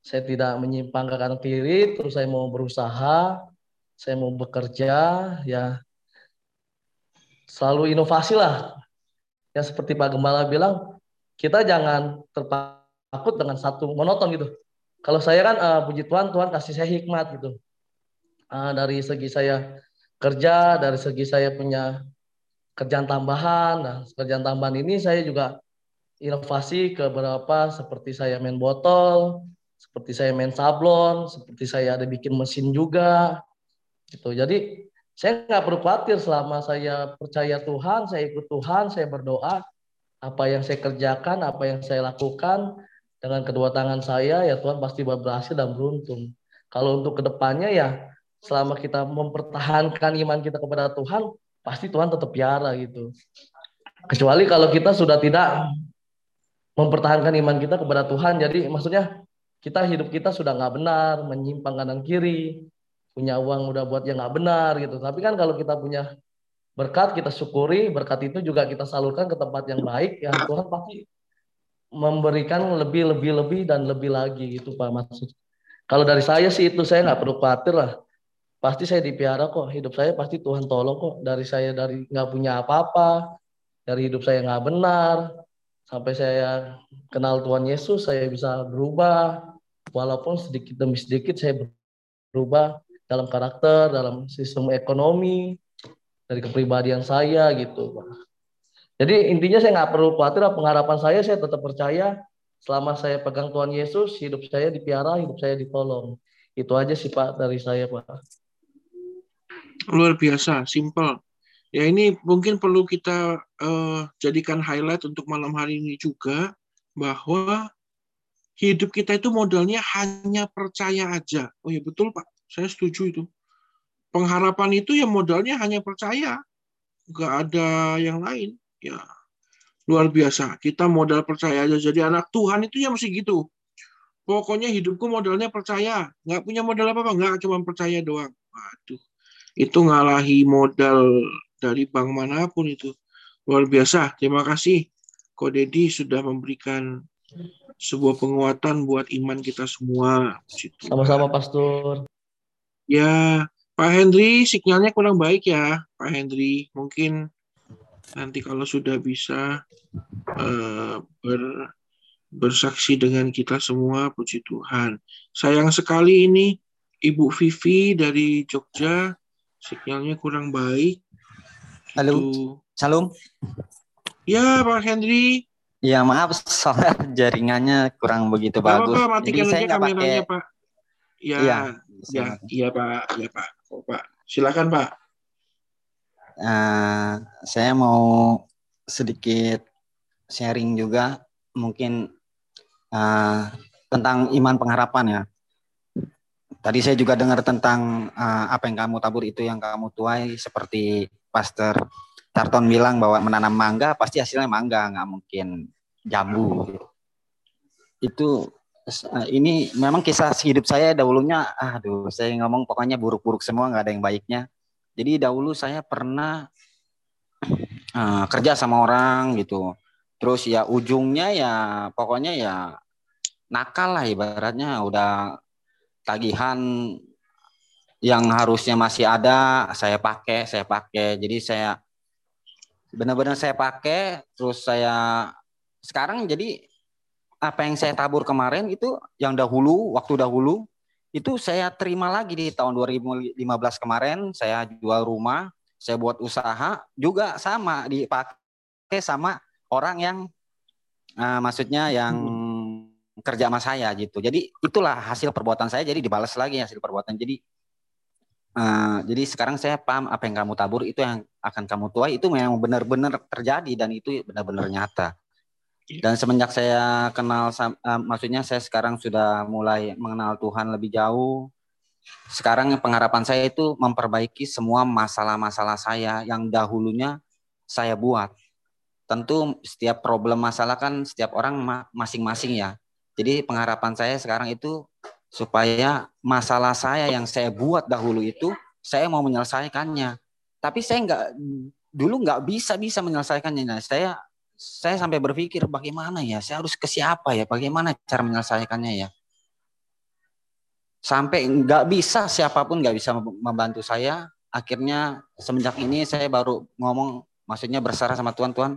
saya tidak menyimpang ke kanan kiri, terus saya mau berusaha, saya mau bekerja, ya selalu inovasi lah. Ya seperti Pak Gembala bilang, kita jangan terpaku dengan satu monoton gitu. Kalau saya kan uh, puji Tuhan, Tuhan kasih saya hikmat gitu. Uh, dari segi saya kerja, dari segi saya punya kerjaan tambahan. Nah, kerjaan tambahan ini saya juga inovasi ke beberapa seperti saya main botol, seperti saya main sablon, seperti saya ada bikin mesin juga. Gitu. Jadi saya nggak perlu khawatir selama saya percaya Tuhan, saya ikut Tuhan, saya berdoa, apa yang saya kerjakan, apa yang saya lakukan dengan kedua tangan saya, ya Tuhan pasti berhasil dan beruntung. Kalau untuk ke depannya ya selama kita mempertahankan iman kita kepada Tuhan, pasti Tuhan tetap piara gitu. Kecuali kalau kita sudah tidak mempertahankan iman kita kepada Tuhan, jadi maksudnya kita hidup kita sudah nggak benar, menyimpang kanan kiri, punya uang udah buat yang nggak benar gitu. Tapi kan kalau kita punya berkat, kita syukuri, berkat itu juga kita salurkan ke tempat yang baik, ya Tuhan pasti memberikan lebih, lebih, lebih dan lebih lagi gitu Pak. Maksud. Kalau dari saya sih itu saya nggak perlu khawatir lah. Pasti saya dipiara kok. Hidup saya pasti Tuhan tolong kok. Dari saya dari nggak punya apa-apa dari hidup saya nggak benar sampai saya kenal Tuhan Yesus saya bisa berubah. Walaupun sedikit demi sedikit saya berubah dalam karakter, dalam sistem ekonomi, dari kepribadian saya gitu. Jadi intinya saya nggak perlu khawatir, pengharapan saya saya tetap percaya selama saya pegang Tuhan Yesus, hidup saya dipiara, hidup saya ditolong. Itu aja sih Pak dari saya Pak. Luar biasa, simple. Ya ini mungkin perlu kita uh, jadikan highlight untuk malam hari ini juga bahwa hidup kita itu modalnya hanya percaya aja. Oh ya betul Pak, saya setuju itu. Pengharapan itu ya modalnya hanya percaya, nggak ada yang lain. Ya luar biasa. Kita modal percaya aja. Jadi anak Tuhan itu ya mesti gitu. Pokoknya hidupku modalnya percaya. Nggak punya modal apa-apa. Nggak cuma percaya doang. Waduh. Itu ngalahi modal dari bank mana pun itu. Luar biasa. Terima kasih. Ko Dedi sudah memberikan sebuah penguatan buat iman kita semua. Sama-sama, Pastor. Ya, Pak Hendri, sinyalnya kurang baik ya, Pak Hendri. Mungkin nanti kalau sudah bisa uh, ber, bersaksi dengan kita semua, puji Tuhan. Sayang sekali ini Ibu Vivi dari Jogja, sinyalnya kurang baik. Halo, gitu. Salam. Ya, Pak Hendri. Ya maaf soalnya jaringannya kurang begitu Gak bagus. Apa, matikan Jadi saya pakai. Pak. Ya, ya, ya, iya Pak, iya Pak. Oh, Pak, silakan Pak. Uh, saya mau sedikit sharing juga mungkin uh, tentang iman pengharapan ya. Tadi saya juga dengar tentang uh, apa yang kamu tabur itu yang kamu tuai seperti Pastor Tarton bilang bahwa menanam mangga pasti hasilnya mangga, nggak mungkin jambu. Itu ini memang kisah hidup saya dahulunya, aduh saya ngomong pokoknya buruk-buruk semua, nggak ada yang baiknya. Jadi dahulu saya pernah uh, kerja sama orang gitu. Terus ya ujungnya ya pokoknya ya nakal lah ibaratnya udah tagihan yang harusnya masih ada saya pakai saya pakai jadi saya benar-benar saya pakai terus saya sekarang jadi apa yang saya tabur kemarin itu yang dahulu waktu dahulu itu saya terima lagi di tahun 2015 kemarin. Saya jual rumah saya buat usaha juga sama dipakai sama orang yang uh, maksudnya yang hmm. kerja sama saya gitu. Jadi itulah hasil perbuatan saya. Jadi dibalas lagi hasil perbuatan. Jadi Uh, jadi sekarang saya paham apa yang kamu tabur itu yang akan kamu tuai. Itu memang benar-benar terjadi dan itu benar-benar nyata. Iya. Dan semenjak saya kenal, uh, maksudnya saya sekarang sudah mulai mengenal Tuhan lebih jauh. Sekarang pengharapan saya itu memperbaiki semua masalah-masalah saya yang dahulunya saya buat. Tentu setiap problem masalah kan setiap orang masing-masing ya. Jadi pengharapan saya sekarang itu supaya masalah saya yang saya buat dahulu itu saya mau menyelesaikannya tapi saya nggak dulu nggak bisa bisa menyelesaikannya nah, saya saya sampai berpikir bagaimana ya? Saya harus ke siapa ya? Bagaimana cara menyelesaikannya ya? Sampai nggak bisa siapa pun nggak bisa membantu saya. Akhirnya semenjak ini saya baru ngomong maksudnya berserah sama Tuhan Tuhan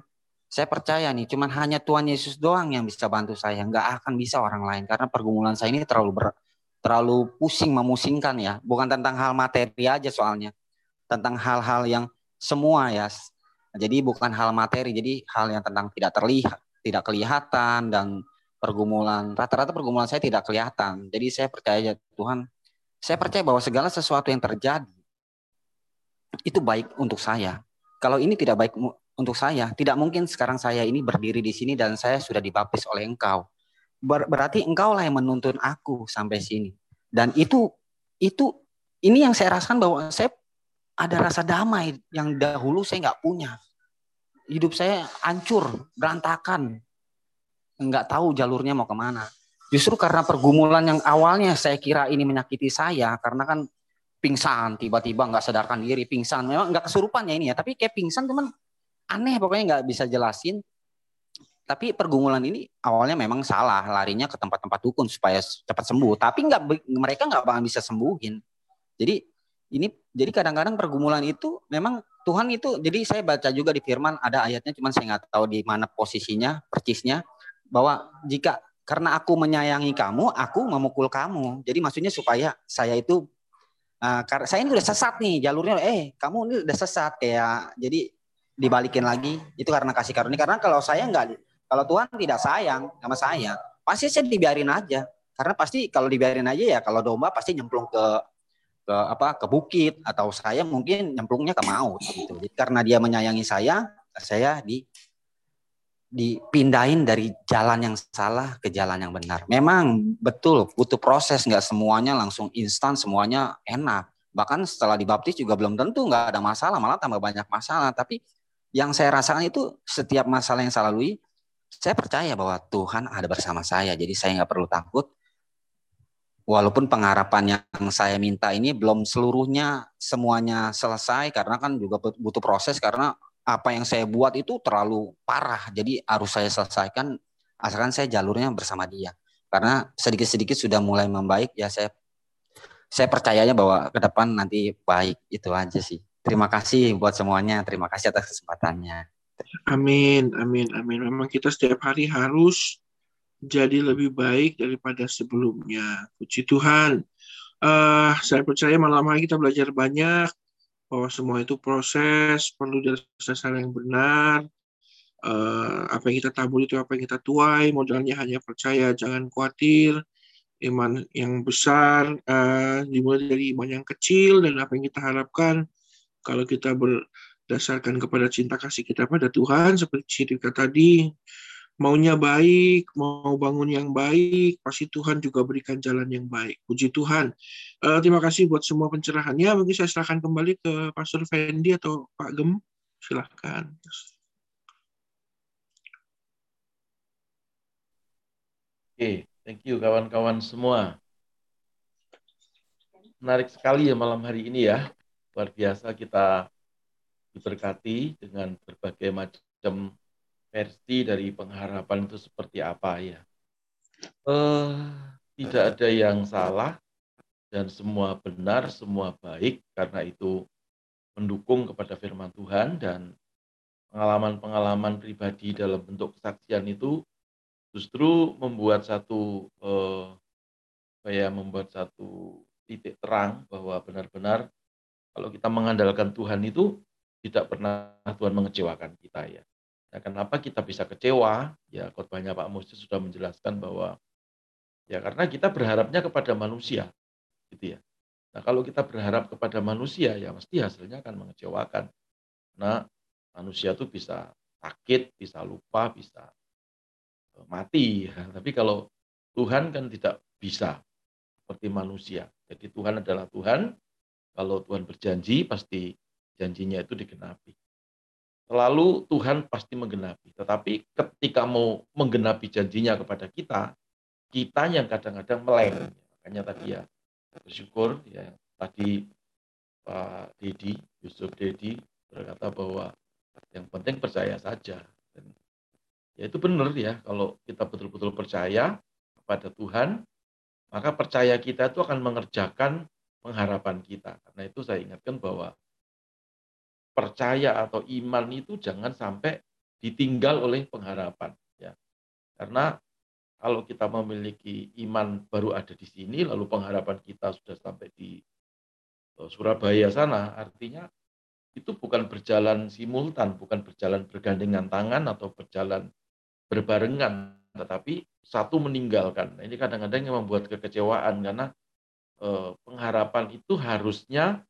saya percaya nih cuman hanya Tuhan Yesus doang yang bisa bantu saya. Nggak akan bisa orang lain karena pergumulan saya ini terlalu ber, terlalu pusing memusingkan ya. Bukan tentang hal materi aja soalnya tentang hal-hal yang semua ya jadi bukan hal materi jadi hal yang tentang tidak terlihat tidak kelihatan dan pergumulan rata-rata pergumulan saya tidak kelihatan jadi saya percaya Tuhan saya percaya bahwa segala sesuatu yang terjadi itu baik untuk saya kalau ini tidak baik untuk saya. Tidak mungkin sekarang saya ini berdiri di sini dan saya sudah dibaptis oleh engkau. Ber berarti engkau lah yang menuntun aku sampai sini. Dan itu itu ini yang saya rasakan bahwa saya ada rasa damai yang dahulu saya nggak punya. Hidup saya hancur, berantakan. Nggak tahu jalurnya mau ke mana. Justru karena pergumulan yang awalnya saya kira ini menyakiti saya, karena kan pingsan, tiba-tiba nggak sadarkan diri, pingsan. Memang nggak kesurupan ya ini ya, tapi kayak pingsan teman aneh pokoknya nggak bisa jelasin tapi pergumulan ini awalnya memang salah larinya ke tempat-tempat dukun supaya cepat sembuh tapi nggak mereka nggak bakal bisa sembuhin jadi ini jadi kadang-kadang pergumulan itu memang Tuhan itu jadi saya baca juga di firman ada ayatnya cuman saya nggak tahu di mana posisinya persisnya bahwa jika karena aku menyayangi kamu aku memukul kamu. Jadi maksudnya supaya saya itu uh, saya ini udah sesat nih jalurnya eh kamu ini udah sesat kayak jadi dibalikin lagi. Itu karena kasih karunia. Karena kalau saya nggak kalau Tuhan tidak sayang sama saya pasti saya dibiarin aja. Karena pasti kalau dibiarin aja ya kalau domba pasti nyemplung ke ke apa ke bukit atau saya mungkin nyemplungnya ke maut gitu jadi karena dia menyayangi saya saya di dipindahin dari jalan yang salah ke jalan yang benar. Memang betul butuh proses, nggak semuanya langsung instan, semuanya enak. Bahkan setelah dibaptis juga belum tentu nggak ada masalah, malah tambah banyak masalah. Tapi yang saya rasakan itu setiap masalah yang saya lalui, saya percaya bahwa Tuhan ada bersama saya. Jadi saya nggak perlu takut. Walaupun pengharapan yang saya minta ini belum seluruhnya semuanya selesai karena kan juga butuh proses karena apa yang saya buat itu terlalu parah. Jadi harus saya selesaikan asalkan saya jalurnya bersama dia. Karena sedikit-sedikit sudah mulai membaik ya saya saya percayanya bahwa ke depan nanti baik itu aja sih. Terima kasih buat semuanya. Terima kasih atas kesempatannya. Amin, amin, amin. Memang kita setiap hari harus jadi lebih baik daripada sebelumnya. Puji Tuhan. Uh, saya percaya malam hari kita belajar banyak bahwa semua itu proses, perlu diselesaikan yang benar. Uh, apa yang kita tabur itu apa yang kita tuai, modalnya hanya percaya, jangan khawatir. Iman yang besar uh, dimulai dari iman yang kecil dan apa yang kita harapkan kalau kita berdasarkan kepada cinta kasih kita pada Tuhan seperti cerita tadi maunya baik, mau bangun yang baik, pasti Tuhan juga berikan jalan yang baik. Puji Tuhan. Uh, terima kasih buat semua pencerahannya. Mungkin saya serahkan kembali ke Pastor Fendi atau Pak Gem. Silahkan. Oke, thank you kawan-kawan semua. Menarik sekali ya malam hari ini ya. Luar biasa kita diberkati dengan berbagai macam versi dari pengharapan itu seperti apa ya. Uh, tidak ada yang salah dan semua benar, semua baik karena itu mendukung kepada firman Tuhan dan pengalaman-pengalaman pribadi dalam bentuk kesaksian itu justru membuat satu uh, saya membuat satu titik terang bahwa benar-benar kalau kita mengandalkan Tuhan itu tidak pernah Tuhan mengecewakan kita ya. Nah, kenapa kita bisa kecewa? Ya, khotbahnya Pak Musi sudah menjelaskan bahwa ya karena kita berharapnya kepada manusia, gitu ya. Nah, kalau kita berharap kepada manusia, ya mesti hasilnya akan mengecewakan. Nah, manusia itu bisa sakit, bisa lupa, bisa e, mati. Tapi kalau Tuhan kan tidak bisa seperti manusia. Jadi Tuhan adalah Tuhan. Kalau Tuhan berjanji, pasti janjinya itu digenapi selalu Tuhan pasti menggenapi. Tetapi ketika mau menggenapi janjinya kepada kita, kita yang kadang-kadang meleng. Makanya tadi ya bersyukur ya tadi Pak Dedi, Yusuf Dedi berkata bahwa yang penting percaya saja. Dan ya itu benar ya, kalau kita betul-betul percaya kepada Tuhan, maka percaya kita itu akan mengerjakan pengharapan kita. Karena itu saya ingatkan bahwa percaya atau iman itu jangan sampai ditinggal oleh pengharapan ya. Karena kalau kita memiliki iman baru ada di sini lalu pengharapan kita sudah sampai di eh, Surabaya sana artinya itu bukan berjalan simultan, bukan berjalan bergandengan tangan atau berjalan berbarengan, tetapi satu meninggalkan. Nah, ini kadang-kadang yang membuat kekecewaan karena eh, pengharapan itu harusnya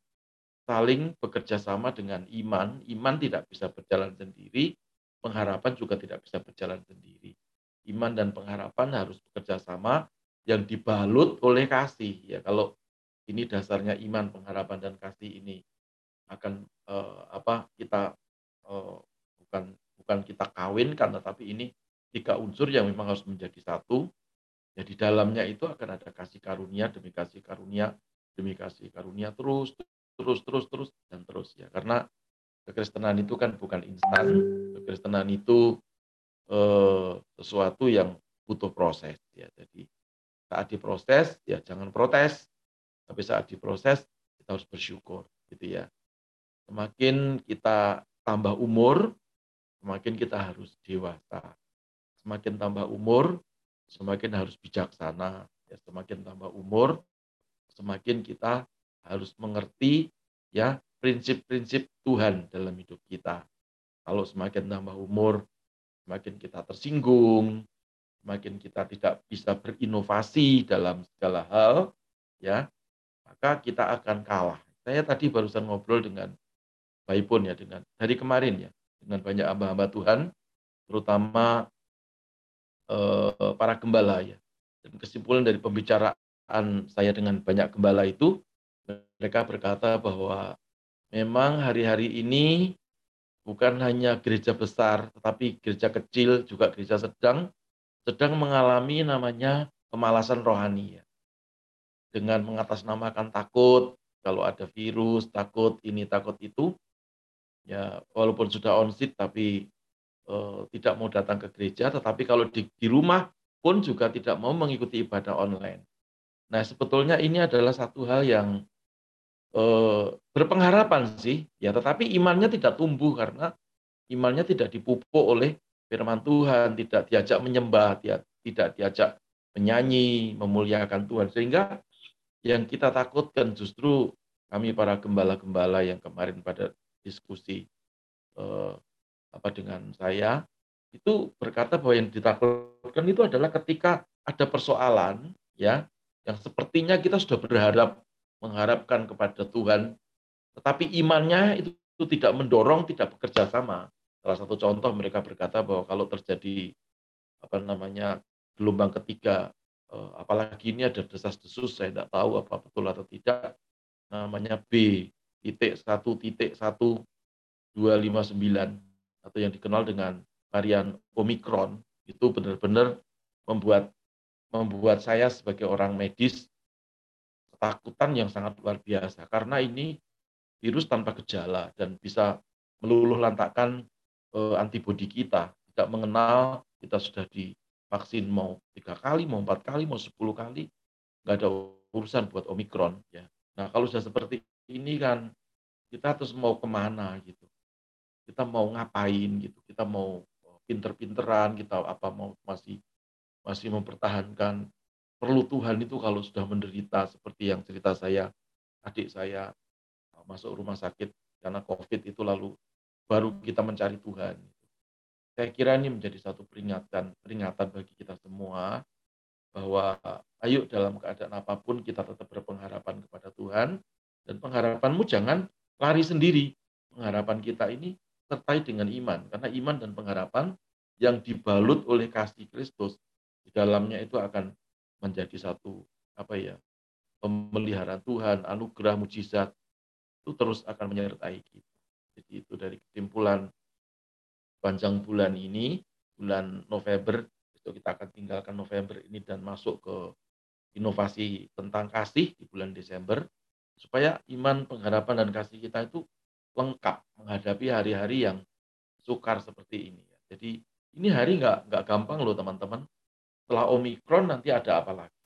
saling bekerja sama dengan iman. Iman tidak bisa berjalan sendiri, pengharapan juga tidak bisa berjalan sendiri. Iman dan pengharapan harus bekerja sama yang dibalut oleh kasih. Ya, kalau ini dasarnya iman, pengharapan dan kasih ini akan eh, apa kita eh, bukan bukan kita kawinkan, tetapi ini tiga unsur yang memang harus menjadi satu. Jadi dalamnya itu akan ada kasih karunia demi kasih karunia demi kasih karunia terus terus terus terus dan terus ya. Karena kekristenan itu kan bukan instan. Kekristenan itu eh, sesuatu yang butuh proses ya. Jadi saat diproses ya jangan protes. Tapi saat diproses kita harus bersyukur gitu ya. Semakin kita tambah umur semakin kita harus dewasa. Semakin tambah umur semakin harus bijaksana. Ya semakin tambah umur semakin kita harus mengerti ya prinsip-prinsip Tuhan dalam hidup kita. Kalau semakin tambah umur, semakin kita tersinggung, semakin kita tidak bisa berinovasi dalam segala hal, ya, maka kita akan kalah. Saya tadi barusan ngobrol dengan Pak Ipun ya dengan dari kemarin ya dengan banyak hamba-hamba Tuhan, terutama eh, para gembala ya. Dan kesimpulan dari pembicaraan saya dengan banyak gembala itu, mereka berkata bahwa memang hari-hari ini bukan hanya gereja besar, tetapi gereja kecil juga gereja sedang sedang mengalami namanya kemalasan rohani ya. Dengan mengatasnamakan takut, kalau ada virus, takut ini, takut itu, ya walaupun sudah onsit tapi uh, tidak mau datang ke gereja, tetapi kalau di, di rumah pun juga tidak mau mengikuti ibadah online. Nah sebetulnya ini adalah satu hal yang uh, berpengharapan sih, ya tetapi imannya tidak tumbuh karena imannya tidak dipupuk oleh firman Tuhan, tidak diajak menyembah, tidak diajak menyanyi, memuliakan Tuhan. Sehingga yang kita takutkan justru kami para gembala-gembala yang kemarin pada diskusi eh, apa dengan saya itu berkata bahwa yang ditakutkan itu adalah ketika ada persoalan ya yang sepertinya kita sudah berharap mengharapkan kepada Tuhan tetapi imannya itu, tidak mendorong tidak bekerja sama. Salah satu contoh mereka berkata bahwa kalau terjadi apa namanya gelombang ketiga eh, apalagi ini ada desas-desus saya tidak tahu apa betul atau tidak namanya B titik satu titik satu dua lima sembilan atau yang dikenal dengan varian Omikron itu benar-benar membuat membuat saya sebagai orang medis ketakutan yang sangat luar biasa. Karena ini virus tanpa gejala dan bisa meluluh lantakkan eh, antibodi kita. Tidak mengenal kita sudah divaksin mau tiga kali mau empat kali mau sepuluh kali nggak ada urusan buat omikron ya. Nah kalau sudah seperti ini kan kita terus mau ke mana gitu? Kita mau ngapain gitu? Kita mau pinter-pinteran kita apa mau masih masih mempertahankan perlu Tuhan itu kalau sudah menderita seperti yang cerita saya adik saya masuk rumah sakit karena COVID itu lalu baru kita mencari Tuhan. Saya kira ini menjadi satu peringatan peringatan bagi kita semua bahwa ayo dalam keadaan apa pun kita tetap berpengharapan kepada Tuhan dan pengharapanmu jangan lari sendiri. Pengharapan kita ini sertai dengan iman, karena iman dan pengharapan yang dibalut oleh kasih Kristus di dalamnya itu akan menjadi satu apa ya pemeliharaan Tuhan, anugerah, mujizat itu terus akan menyertai kita. Jadi itu dari kesimpulan panjang bulan ini, bulan November, itu kita akan tinggalkan November ini dan masuk ke inovasi tentang kasih di bulan Desember supaya iman, pengharapan dan kasih kita itu lengkap menghadapi hari-hari yang sukar seperti ini. Jadi ini hari nggak nggak gampang loh teman-teman. Setelah Omikron nanti ada apa lagi?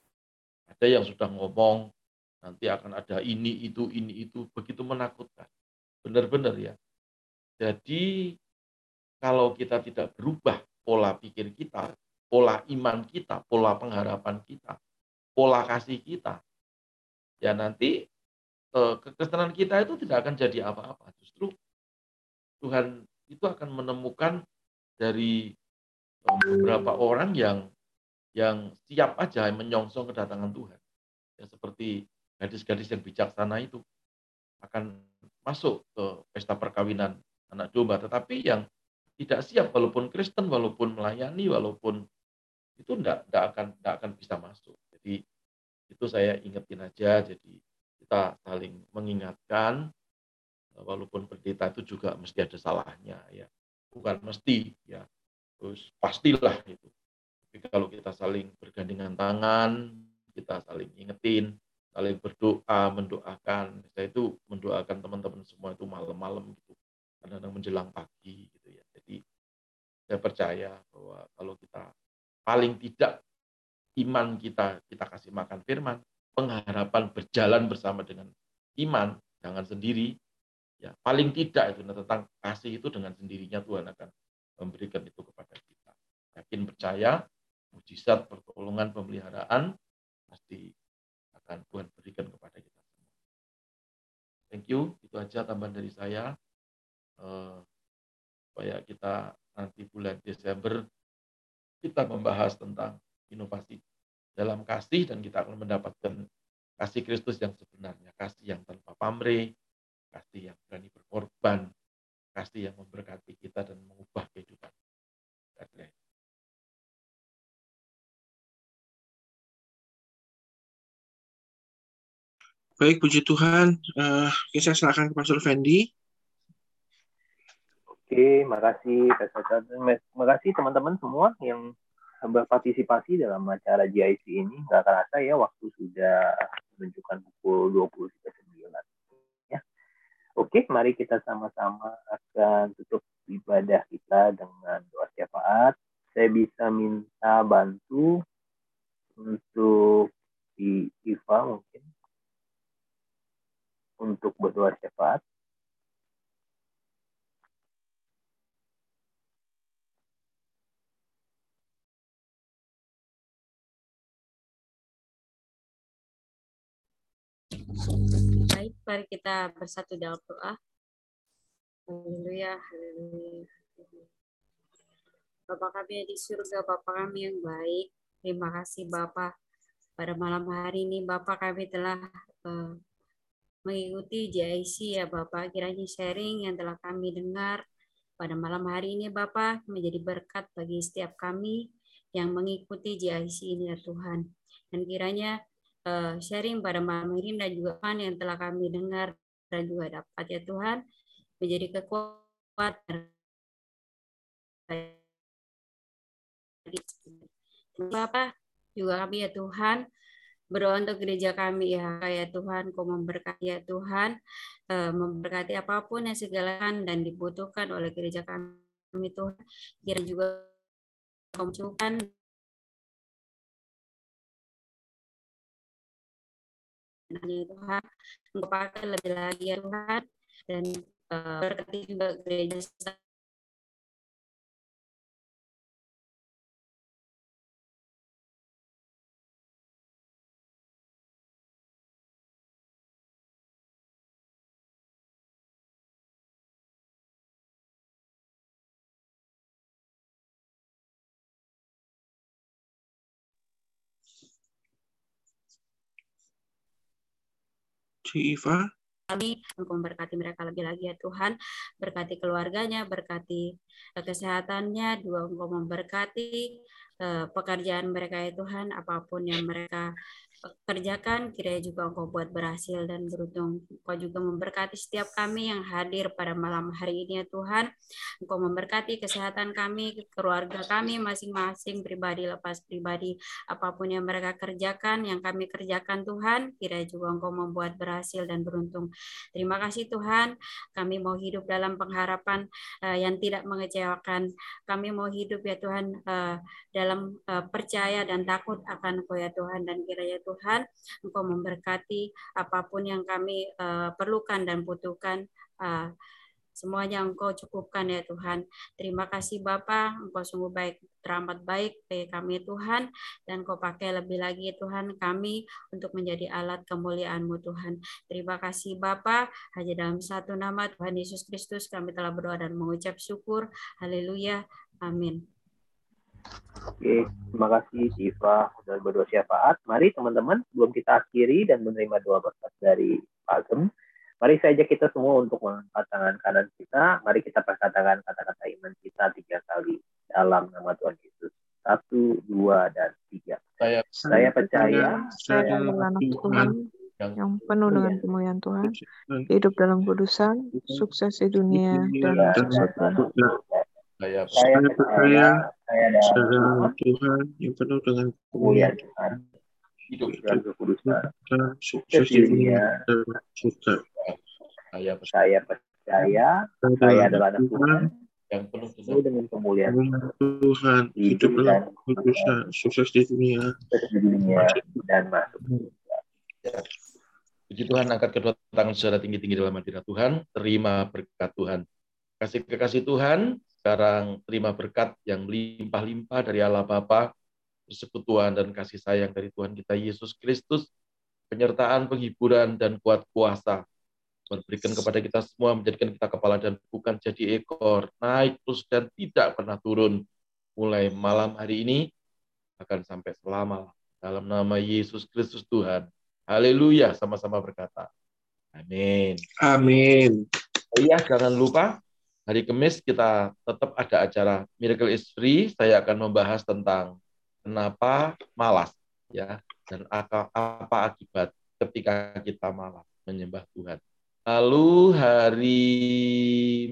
Ada yang sudah ngomong nanti akan ada ini itu ini itu begitu menakutkan. Benar-benar ya. Jadi kalau kita tidak berubah pola pikir kita, pola iman kita, pola pengharapan kita, pola kasih kita, ya nanti Eh, kekristenan kita itu tidak akan jadi apa-apa. Justru Tuhan itu akan menemukan dari eh, beberapa orang yang yang siap aja menyongsong kedatangan Tuhan. Ya seperti gadis-gadis yang bijaksana itu akan masuk ke pesta perkawinan anak domba, tetapi yang tidak siap walaupun Kristen, walaupun melayani, walaupun itu tidak, tidak akan tidak akan bisa masuk. Jadi itu saya ingetin aja. Jadi kita saling mengingatkan walaupun pendeta itu juga mesti ada salahnya ya bukan mesti ya terus pastilah itu tapi kalau kita saling bergandengan tangan kita saling ingetin saling berdoa mendoakan saya itu mendoakan teman-teman semua itu malam-malam gitu kadang-kadang menjelang pagi gitu ya jadi saya percaya bahwa kalau kita paling tidak iman kita kita kasih makan firman pengharapan berjalan bersama dengan iman, jangan sendiri. Ya, paling tidak itu tentang kasih itu dengan sendirinya Tuhan akan memberikan itu kepada kita. Yakin percaya, mujizat, pertolongan, pemeliharaan pasti akan Tuhan berikan kepada kita. Thank you. Itu aja tambahan dari saya. Uh, supaya kita nanti bulan Desember kita membahas tentang inovasi dalam kasih dan kita akan mendapatkan kasih Kristus yang sebenarnya, kasih yang tanpa pamrih, kasih yang berani berkorban, kasih yang memberkati kita dan mengubah kehidupan. God bless. Baik, puji Tuhan. Uh, saya serahkan ke Pastor Fendi. Oke, makasih Terima kasih teman-teman semua yang berpartisipasi dalam acara GIC ini. Nggak kerasa ya waktu sudah menunjukkan pukul 20.39. Ya. Oke, mari kita sama-sama akan tutup ibadah kita dengan doa syafaat. Saya bisa minta bantu untuk di Iva mungkin untuk berdoa syafaat. Baik, mari kita bersatu dalam doa. Haleluya, haleluya. Bapak kami di surga, Bapak kami yang baik. Terima kasih Bapak. Pada malam hari ini Bapak kami telah uh, mengikuti JIC ya Bapak. Kiranya sharing yang telah kami dengar pada malam hari ini Bapak menjadi berkat bagi setiap kami yang mengikuti JIC ini ya Tuhan. Dan kiranya uh, sharing pada malam ini dan juga yang telah kami dengar dan juga dapat ya Tuhan menjadi kekuatan Bapak juga kami ya Tuhan berdoa untuk gereja kami ya kayak Tuhan kau memberkati ya Tuhan eh, memberkati apa pun yang segalakan dan dibutuhkan oleh gereja kami Tuhan. Kira juga kau Tuhan Tuhan engkau pakai lebih lagi ya Tuhan dan uh, berkati juga gereja Iva. Kami memberkati mereka lebih lagi ya Tuhan, berkati keluarganya, berkati eh, kesehatannya, dua Engkau memberkati uh, pekerjaan mereka ya Tuhan, apa pun yang mereka kerjakan, kiranya juga Engkau buat berhasil dan beruntung. Engkau juga memberkati setiap kami yang hadir pada malam hari ini ya Tuhan. Engkau memberkati kesehatan kami, keluarga kami masing-masing, pribadi lepas pribadi. Apa pun yang mereka kerjakan, yang kami kerjakan Tuhan, kiranya juga Engkau membuat berhasil dan beruntung. Terima kasih Tuhan, kami mau hidup dalam pengharapan uh, yang tidak mengecewakan. Kami mau hidup ya Tuhan uh, dalam uh, percaya dan takut akan Engkau ya Tuhan dan kiranya Tuhan Engkau memberkati apa pun yang kami uh, perlukan dan butuhkan. Uh, semuanya Engkau cukupkan ya Tuhan. Terima kasih Bapa, Engkau sungguh baik, teramat baik bagi kami Tuhan, dan Engkau pakai lebih lagi Tuhan kami untuk menjadi alat kemuliaan-Mu Tuhan. Terima kasih Bapa, hanya dalam satu nama Tuhan Yesus Kristus kami telah berdoa dan mengucap syukur. Haleluya. Amin. Oke, terima kasih Siva sudah berdoa syafaat. Mari teman-teman, sebelum kita akhiri dan menerima doa berkat dari Pak Gem, mari saja kita semua untuk mengangkat tangan kanan kita. Mari kita perkatakan kata-kata iman kita tiga kali dalam nama Tuhan Yesus. Satu, dua, dan tiga. Saya, saya percaya. Saya adalah anak Tuhan yang penuh dengan kemuliaan Tuhan, hidup dalam kudusan, sukses di dunia dan masuk surga. Saya, saya percaya saya Tuhan yang penuh dengan kemuliaan Tuhan. Hidup dan kekudusan. Sukses di dunia dan surga. Saya percaya, saya adalah anak Tuhan yang penuh dengan kemuliaan Tuhan. Hidup dalam kekudusan. Sukses di dunia. di dunia dan masuk Puji Tuhan, angkat kedua tangan secara tinggi-tinggi dalam hadirat Tuhan. Terima berkat Tuhan. Kasih kekasih Tuhan, sekarang terima berkat yang melimpah-limpah dari Allah Bapa, persekutuan dan kasih sayang dari Tuhan kita Yesus Kristus, penyertaan, penghiburan, dan kuat kuasa Tuhan berikan kepada kita semua menjadikan kita kepala dan bukan jadi ekor, naik terus dan tidak pernah turun. Mulai malam hari ini akan sampai selama dalam nama Yesus Kristus Tuhan. Haleluya, sama-sama berkata. Amin. Amin. Oh iya, jangan lupa hari Kamis kita tetap ada acara Miracle is Free. Saya akan membahas tentang kenapa malas ya dan apa, akibat ketika kita malas menyembah Tuhan. Lalu hari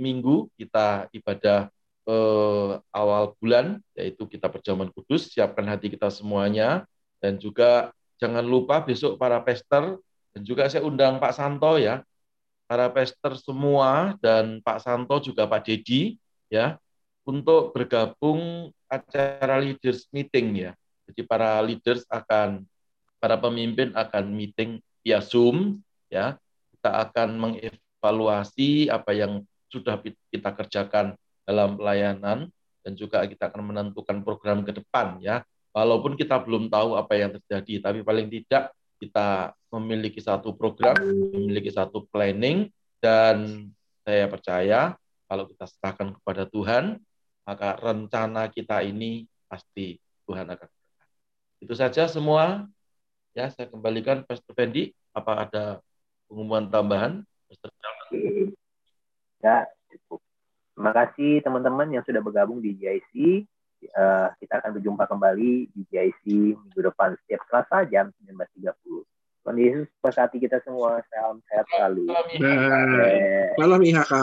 Minggu kita ibadah eh, awal bulan, yaitu kita perjamuan kudus, siapkan hati kita semuanya. Dan juga jangan lupa besok para pester, dan juga saya undang Pak Santo ya, para pester semua, dan Pak Santo juga Pak Dedi, ya, untuk bergabung acara leaders meeting ya. Jadi para leaders akan, para pemimpin akan meeting via Zoom, ya, kita akan mengevaluasi apa yang sudah kita kerjakan dalam pelayanan dan juga kita akan menentukan program ke depan ya. Walaupun kita belum tahu apa yang terjadi, tapi paling tidak kita memiliki satu program, memiliki satu planning dan saya percaya kalau kita serahkan kepada Tuhan, maka rencana kita ini pasti Tuhan akan Itu saja semua. Ya, saya kembalikan Pastor Fendi. Apa ada pengumuman tambahan? Ya, cukup. Terima kasih teman-teman yang sudah bergabung di GIC. Uh, eh, kita akan berjumpa kembali di GIC minggu depan setiap Selasa jam 19.30. Tuhan Yesus kita semua. Salam sehat selalu. Salam IHK.